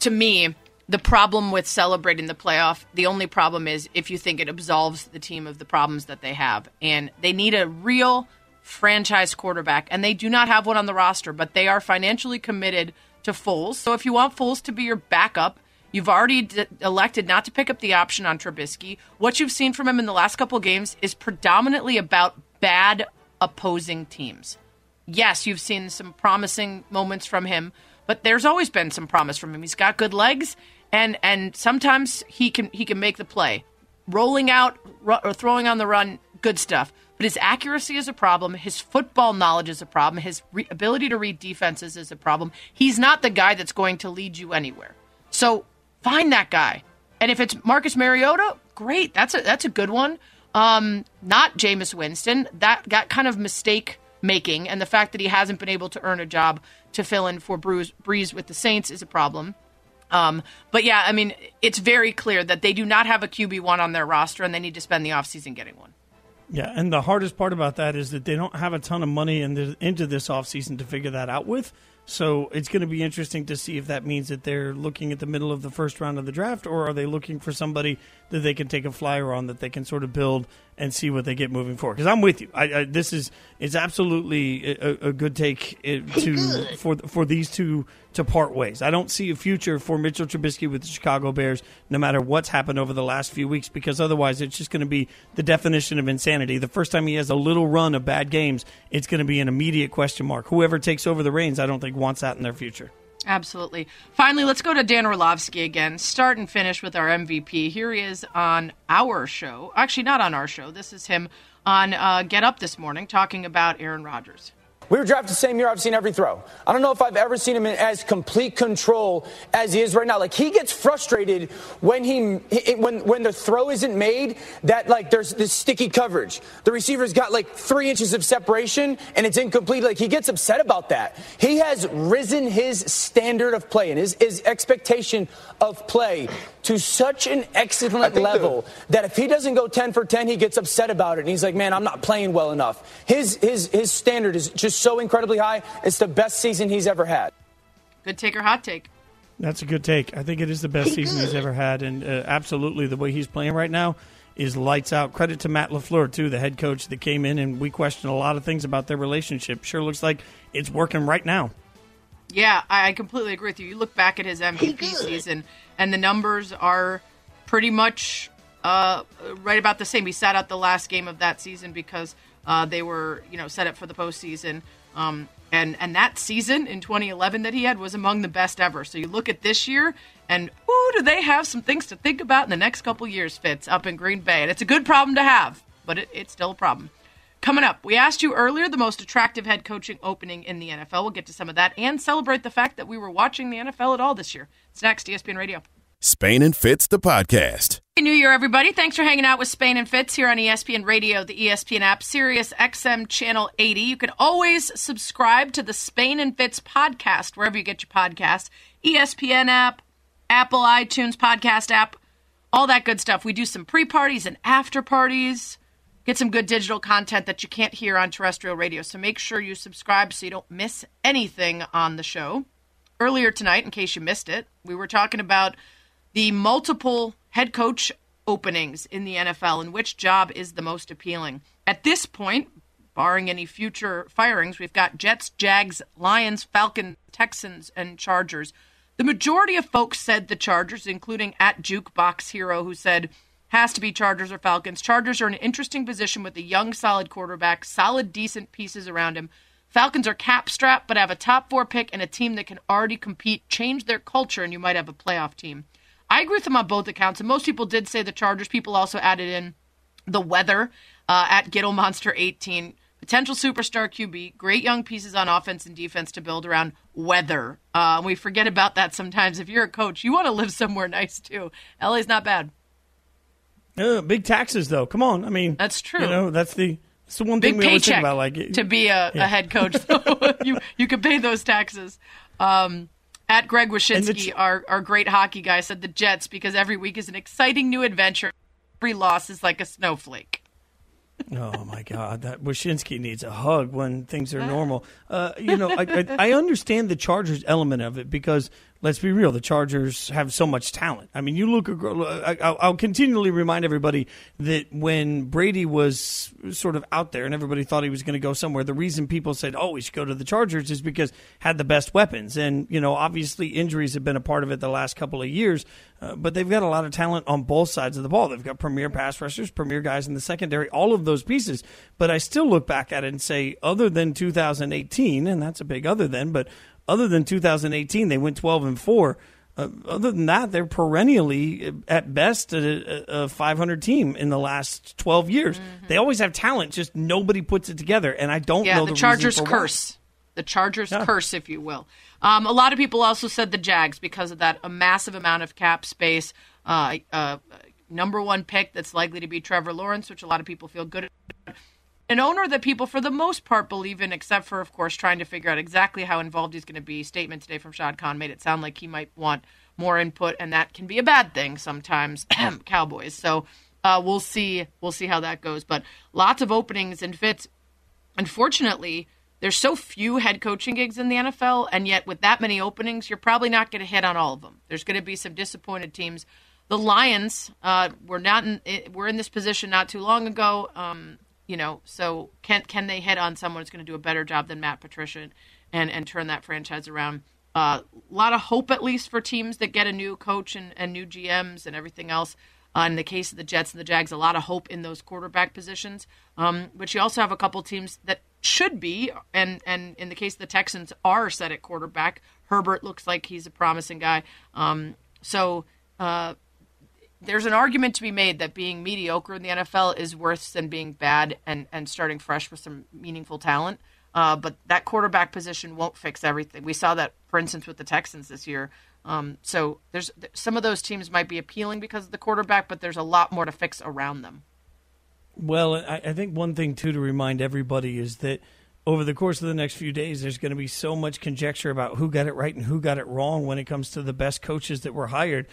to me the problem with celebrating the playoff. The only problem is if you think it absolves the team of the problems that they have, and they need a real franchise quarterback, and they do not have one on the roster. But they are financially committed to Foles. So if you want Foles to be your backup. You've already d- elected not to pick up the option on Trubisky. What you've seen from him in the last couple games is predominantly about bad opposing teams. Yes, you've seen some promising moments from him, but there's always been some promise from him. He's got good legs, and and sometimes he can he can make the play, rolling out ru- or throwing on the run, good stuff. But his accuracy is a problem. His football knowledge is a problem. His re- ability to read defenses is a problem. He's not the guy that's going to lead you anywhere. So find that guy. And if it's Marcus Mariota, great. That's a that's a good one. Um, not Jameis Winston. That got kind of mistake making, and the fact that he hasn't been able to earn a job to fill in for Bruce, Brees with the Saints is a problem. Um, but yeah, I mean, it's very clear that they do not have a QB1 on their roster, and they need to spend the offseason getting one. Yeah, and the hardest part about that is that they don't have a ton of money into this offseason to figure that out with. So it's going to be interesting to see if that means that they're looking at the middle of the first round of the draft, or are they looking for somebody that they can take a flyer on that they can sort of build and see what they get moving forward. Because I'm with you. I, I, this is it's absolutely a, a good take eh, to for for these two to part ways. I don't see a future for Mitchell Trubisky with the Chicago Bears, no matter what's happened over the last few weeks, because otherwise it's just going to be the definition of insanity. The first time he has a little run of bad games, it's going to be an immediate question mark. Whoever takes over the reins, I don't think wants that in their future. Absolutely. Finally, let's go to Dan Orlovsky again. Start and finish with our MVP. Here he is on our show. Actually, not on our show. This is him on uh, Get Up this morning talking about Aaron Rodgers. We were drafted the same year. I've seen every throw. I don't know if I've ever seen him in as complete control as he is right now. Like he gets frustrated when he when when the throw isn't made. That like there's this sticky coverage. The receiver's got like three inches of separation and it's incomplete. Like he gets upset about that. He has risen his standard of play and his, his expectation of play to such an excellent level the, that if he doesn't go 10 for 10, he gets upset about it. And he's like, man, I'm not playing well enough. His, his, his standard is just so incredibly high. It's the best season he's ever had. Good take or hot take? That's a good take. I think it is the best season he's ever had. And uh, absolutely, the way he's playing right now is lights out. Credit to Matt LaFleur, too, the head coach that came in, and we questioned a lot of things about their relationship. Sure looks like it's working right now. Yeah, I completely agree with you. You look back at his MVP season, and the numbers are pretty much uh, right about the same. He sat out the last game of that season because uh, they were, you know, set up for the postseason. Um, and and that season in 2011 that he had was among the best ever. So you look at this year, and ooh, do they have some things to think about in the next couple years? Fitz up in Green Bay, and it's a good problem to have, but it, it's still a problem. Coming up, we asked you earlier the most attractive head coaching opening in the NFL. We'll get to some of that and celebrate the fact that we were watching the NFL at all this year. It's next, ESPN Radio. Spain and Fitz, the podcast. Happy New Year, everybody. Thanks for hanging out with Spain and Fitz here on ESPN Radio, the ESPN app, Sirius XM Channel 80. You can always subscribe to the Spain and Fitz podcast wherever you get your podcasts. ESPN app, Apple iTunes podcast app, all that good stuff. We do some pre parties and after parties get some good digital content that you can't hear on terrestrial radio. So make sure you subscribe so you don't miss anything on the show. Earlier tonight, in case you missed it, we were talking about the multiple head coach openings in the NFL and which job is the most appealing. At this point, barring any future firings, we've got Jets, Jags, Lions, Falcons, Texans, and Chargers. The majority of folks said the Chargers, including at Jukebox Hero, who said has to be Chargers or Falcons. Chargers are in an interesting position with a young, solid quarterback, solid, decent pieces around him. Falcons are cap strapped, but have a top four pick and a team that can already compete, change their culture, and you might have a playoff team. I agree with them on both accounts, and most people did say the Chargers. People also added in the weather uh, at Giddle Monster 18. Potential superstar QB, great young pieces on offense and defense to build around weather. Uh, we forget about that sometimes. If you're a coach, you want to live somewhere nice too. LA's not bad. Uh, big taxes, though. Come on, I mean that's true. You know, that's the that's the one thing we always think about. Like to be a, Yeah. a head coach, you you can pay those taxes. Um, at Greg Wyshynski, ch- our our great hockey guy, said the Jets because every week is an exciting new adventure. Every loss is like a snowflake. Oh my God, that Wyshynski needs a hug when things are normal. Uh, you know, I, I, I understand the Chargers element of it because let's be real, the Chargers have so much talent. I mean, you look. I'll continually remind everybody that when Brady was sort of out there and everybody thought he was going to go somewhere, the reason people said, "Oh, we should go to the Chargers," is because had the best weapons, and you know, obviously injuries have been a part of it the last couple of years. Uh, but they've got a lot of talent on both sides of the ball. They've got premier pass rushers, premier guys in the secondary, all of those pieces. But I still look back at it and say, other than 2018, and that's a big other than, but other than 2018, they went 12 and four. Uh, other than that, they're perennially, uh, at best, a, a 500 team in the last 12 years. They always have talent, just nobody puts it together. And I don't Yeah, know the, the, Chargers for why. curse. The Chargers Yeah. curse, if you will. Um, a lot of people also said the Jags because of that a massive amount of cap space. Uh, uh, number one pick that's likely to be Trevor Lawrence, which a lot of people feel good about. An owner that people, for the most part, believe in, except for, of course, trying to figure out exactly how involved he's going to be. Statement today from Shad Khan made it sound like he might want more input, and that can be a bad thing sometimes. Cowboys. So uh, we'll see. We'll see how that goes. But lots of openings and fits. Unfortunately, there's so few head coaching gigs in the NFL, and yet with that many openings, you're probably not going to hit on all of them. There's going to be some disappointed teams. The Lions uh, were not in, were in this position not too long ago. Um, you know, so can can they hit on someone who's going to do a better job than Matt Patricia and and turn that franchise around? A uh, lot of hope, at least, for teams that get a new coach and, and new GMs and everything else. Uh, in the case of the Jets and the Jags, a lot of hope in those quarterback positions. Um, but you also have a couple teams that should be, and and in the case of the Texans, are set at quarterback. Herbert looks like he's a promising guy. Um, so uh, there's an argument to be made that being mediocre in the NFL is worse than being bad and, and starting fresh with some meaningful talent. Uh, but that quarterback position won't fix everything. We saw that, for instance, with the Texans this year. Um, so there's some of those teams might be appealing because of the quarterback, but there's a lot more to fix around them. Well, I, I think one thing too to remind everybody is that over the course of the next few days, there's going to be so much conjecture about who got it right and who got it wrong when it comes to the best coaches that were hired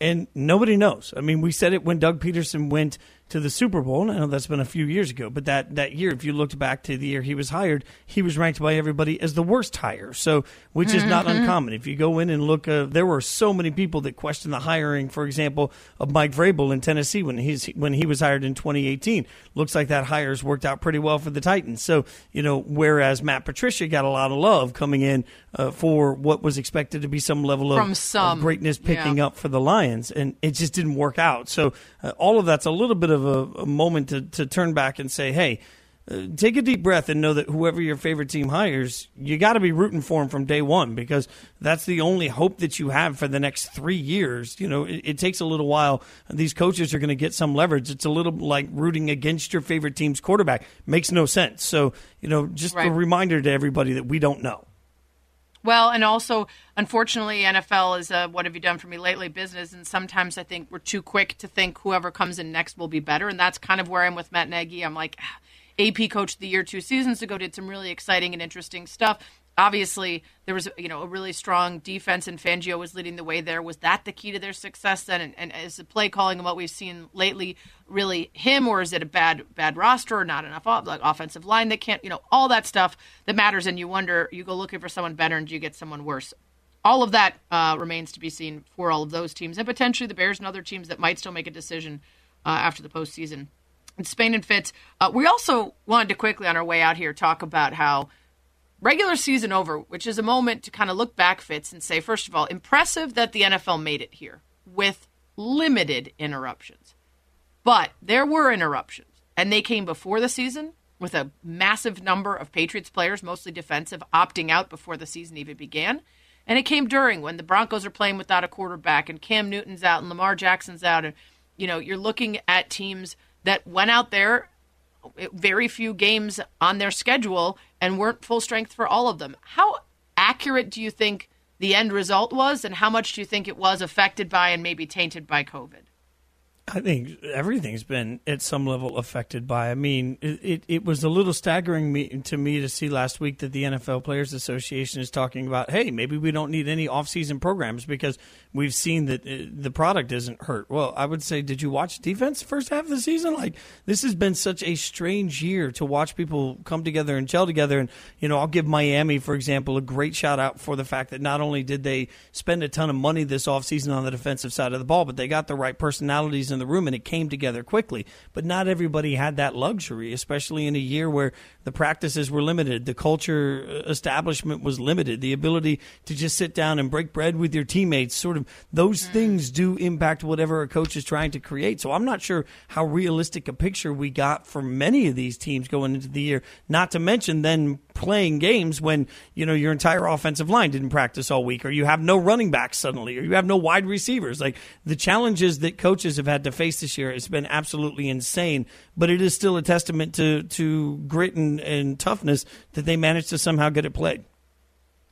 and nobody knows. I mean, we said it when Doug Pederson went to the Super Bowl. And I know that's been a few years ago, but that, that year, if you looked back to the year he was hired, he was ranked by everybody as the worst hire. So, which is not mm-hmm. uncommon. If you go in and look, uh, there were so many people that questioned the hiring, for example, of Mike Vrabel in Tennessee when he's when he was hired in 2018. Looks like that hire's worked out pretty well for the Titans. So, you know, whereas Matt Patricia got a lot of love coming in uh, for what was expected to be some level of, some, of greatness picking yeah. up for the Lions, and it just didn't work out. So, uh, all of that's a little bit of of a, a moment to, to turn back and say, hey, uh, take a deep breath and know that whoever your favorite team hires, you got to be rooting for them from day one because that's the only hope that you have for the next three years. You know, it, it takes a little while. These coaches are going to get some leverage. It's a little like rooting against your favorite team's quarterback. Makes no sense. So, you know, just right. a reminder to everybody that we don't know. Well, and also, unfortunately, NFL is a what have you done for me lately business. And sometimes I think we're too quick to think whoever comes in next will be better. And that's kind of where I'm with Matt Nagy. I'm like, ah, AP coach of the year two seasons ago did some really exciting and interesting stuff obviously there was you know a really strong defense and Fangio was leading the way there. Was that the key to their success then? And, and is the play calling and what we've seen lately really him, or is it a bad bad roster or not enough like offensive line that can't you know all that stuff that matters? And you wonder you go looking for someone better and do you get someone worse? All of that uh, remains to be seen for all of those teams and potentially the Bears and other teams that might still make a decision uh, after the postseason. And Spain and Fitz. Uh, we also wanted to quickly on our way out here talk about how regular season over, which is a moment to kind of look back, Fitz, and say, first of all, impressive that the NFL made it here with limited interruptions. But there were interruptions, and they came before the season with a massive number of Patriots players, mostly defensive, opting out before the season even began. And it came during when the Broncos are playing without a quarterback and Cam Newton's out and Lamar Jackson's out. And, you know, you're looking at teams that went out there very few games on their schedule and weren't full strength for all of them. How accurate do you think the end result was, and how much do you think it was affected by and maybe tainted by COVID? I think everything's been at some level affected by. I mean, it, it, it, was a little staggering me, to me to see last week that the NFL Players Association is talking about, hey, maybe we don't need any offseason programs because we've seen that uh, the product isn't hurt. Well, I would say, did you watch defense first half of the season? Like, this has been such a strange year to watch people come together and gel together. And, you know, I'll give Miami, for example, a great shout out for the fact that not only did they spend a ton of money this offseason on the defensive side of the ball, but they got the right personalities in the room and it came together quickly. But not everybody had that luxury, especially in a year where the practices were limited, the culture uh, establishment was limited, the ability to just sit down and break bread with your teammates, sort of those mm. things do impact whatever a coach is trying to create. So I'm not sure how realistic a picture we got for many of these teams going into the year, not to mention then playing games when you know your entire offensive line didn't practice all week or you have no running backs suddenly or you have no wide receivers like the challenges that coaches have had to face this year, it's been absolutely insane but it is still a testament to to grit and, and toughness that they managed to somehow get it played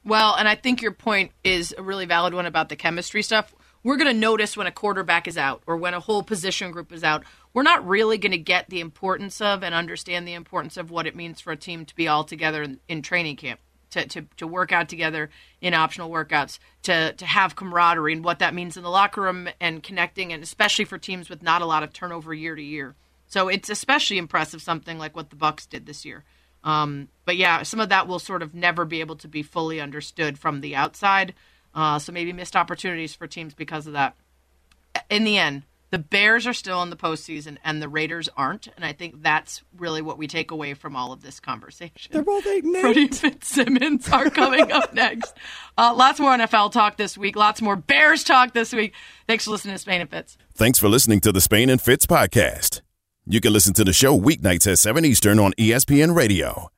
well and i think your point is a really valid one about the chemistry stuff we're going to notice when a quarterback is out or when a whole position group is out. We're not really going to get the importance of and understand the importance of what it means for a team to be all together in, in training camp. To, to, to work out together in optional workouts, to, to have camaraderie and what that means in the locker room and connecting, and especially for teams with not a lot of turnover year to year. So it's especially impressive something like what the Bucs did this year. Um, but yeah, some of that will sort of never be able to be fully understood from the outside. Uh, so maybe missed opportunities for teams because of that. In the end, the Bears are still in the postseason and the Raiders aren't, and I think that's really what we take away from all of this conversation. They're both eight and eight. Freddie Fitzsimmons are coming up next. Uh, lots more NFL talk this week. Lots more Bears talk this week. Thanks for listening to Spain and Fitz. Thanks for listening to the Spain and Fitz podcast. You can listen to the show weeknights at 7 Eastern on ESPN Radio.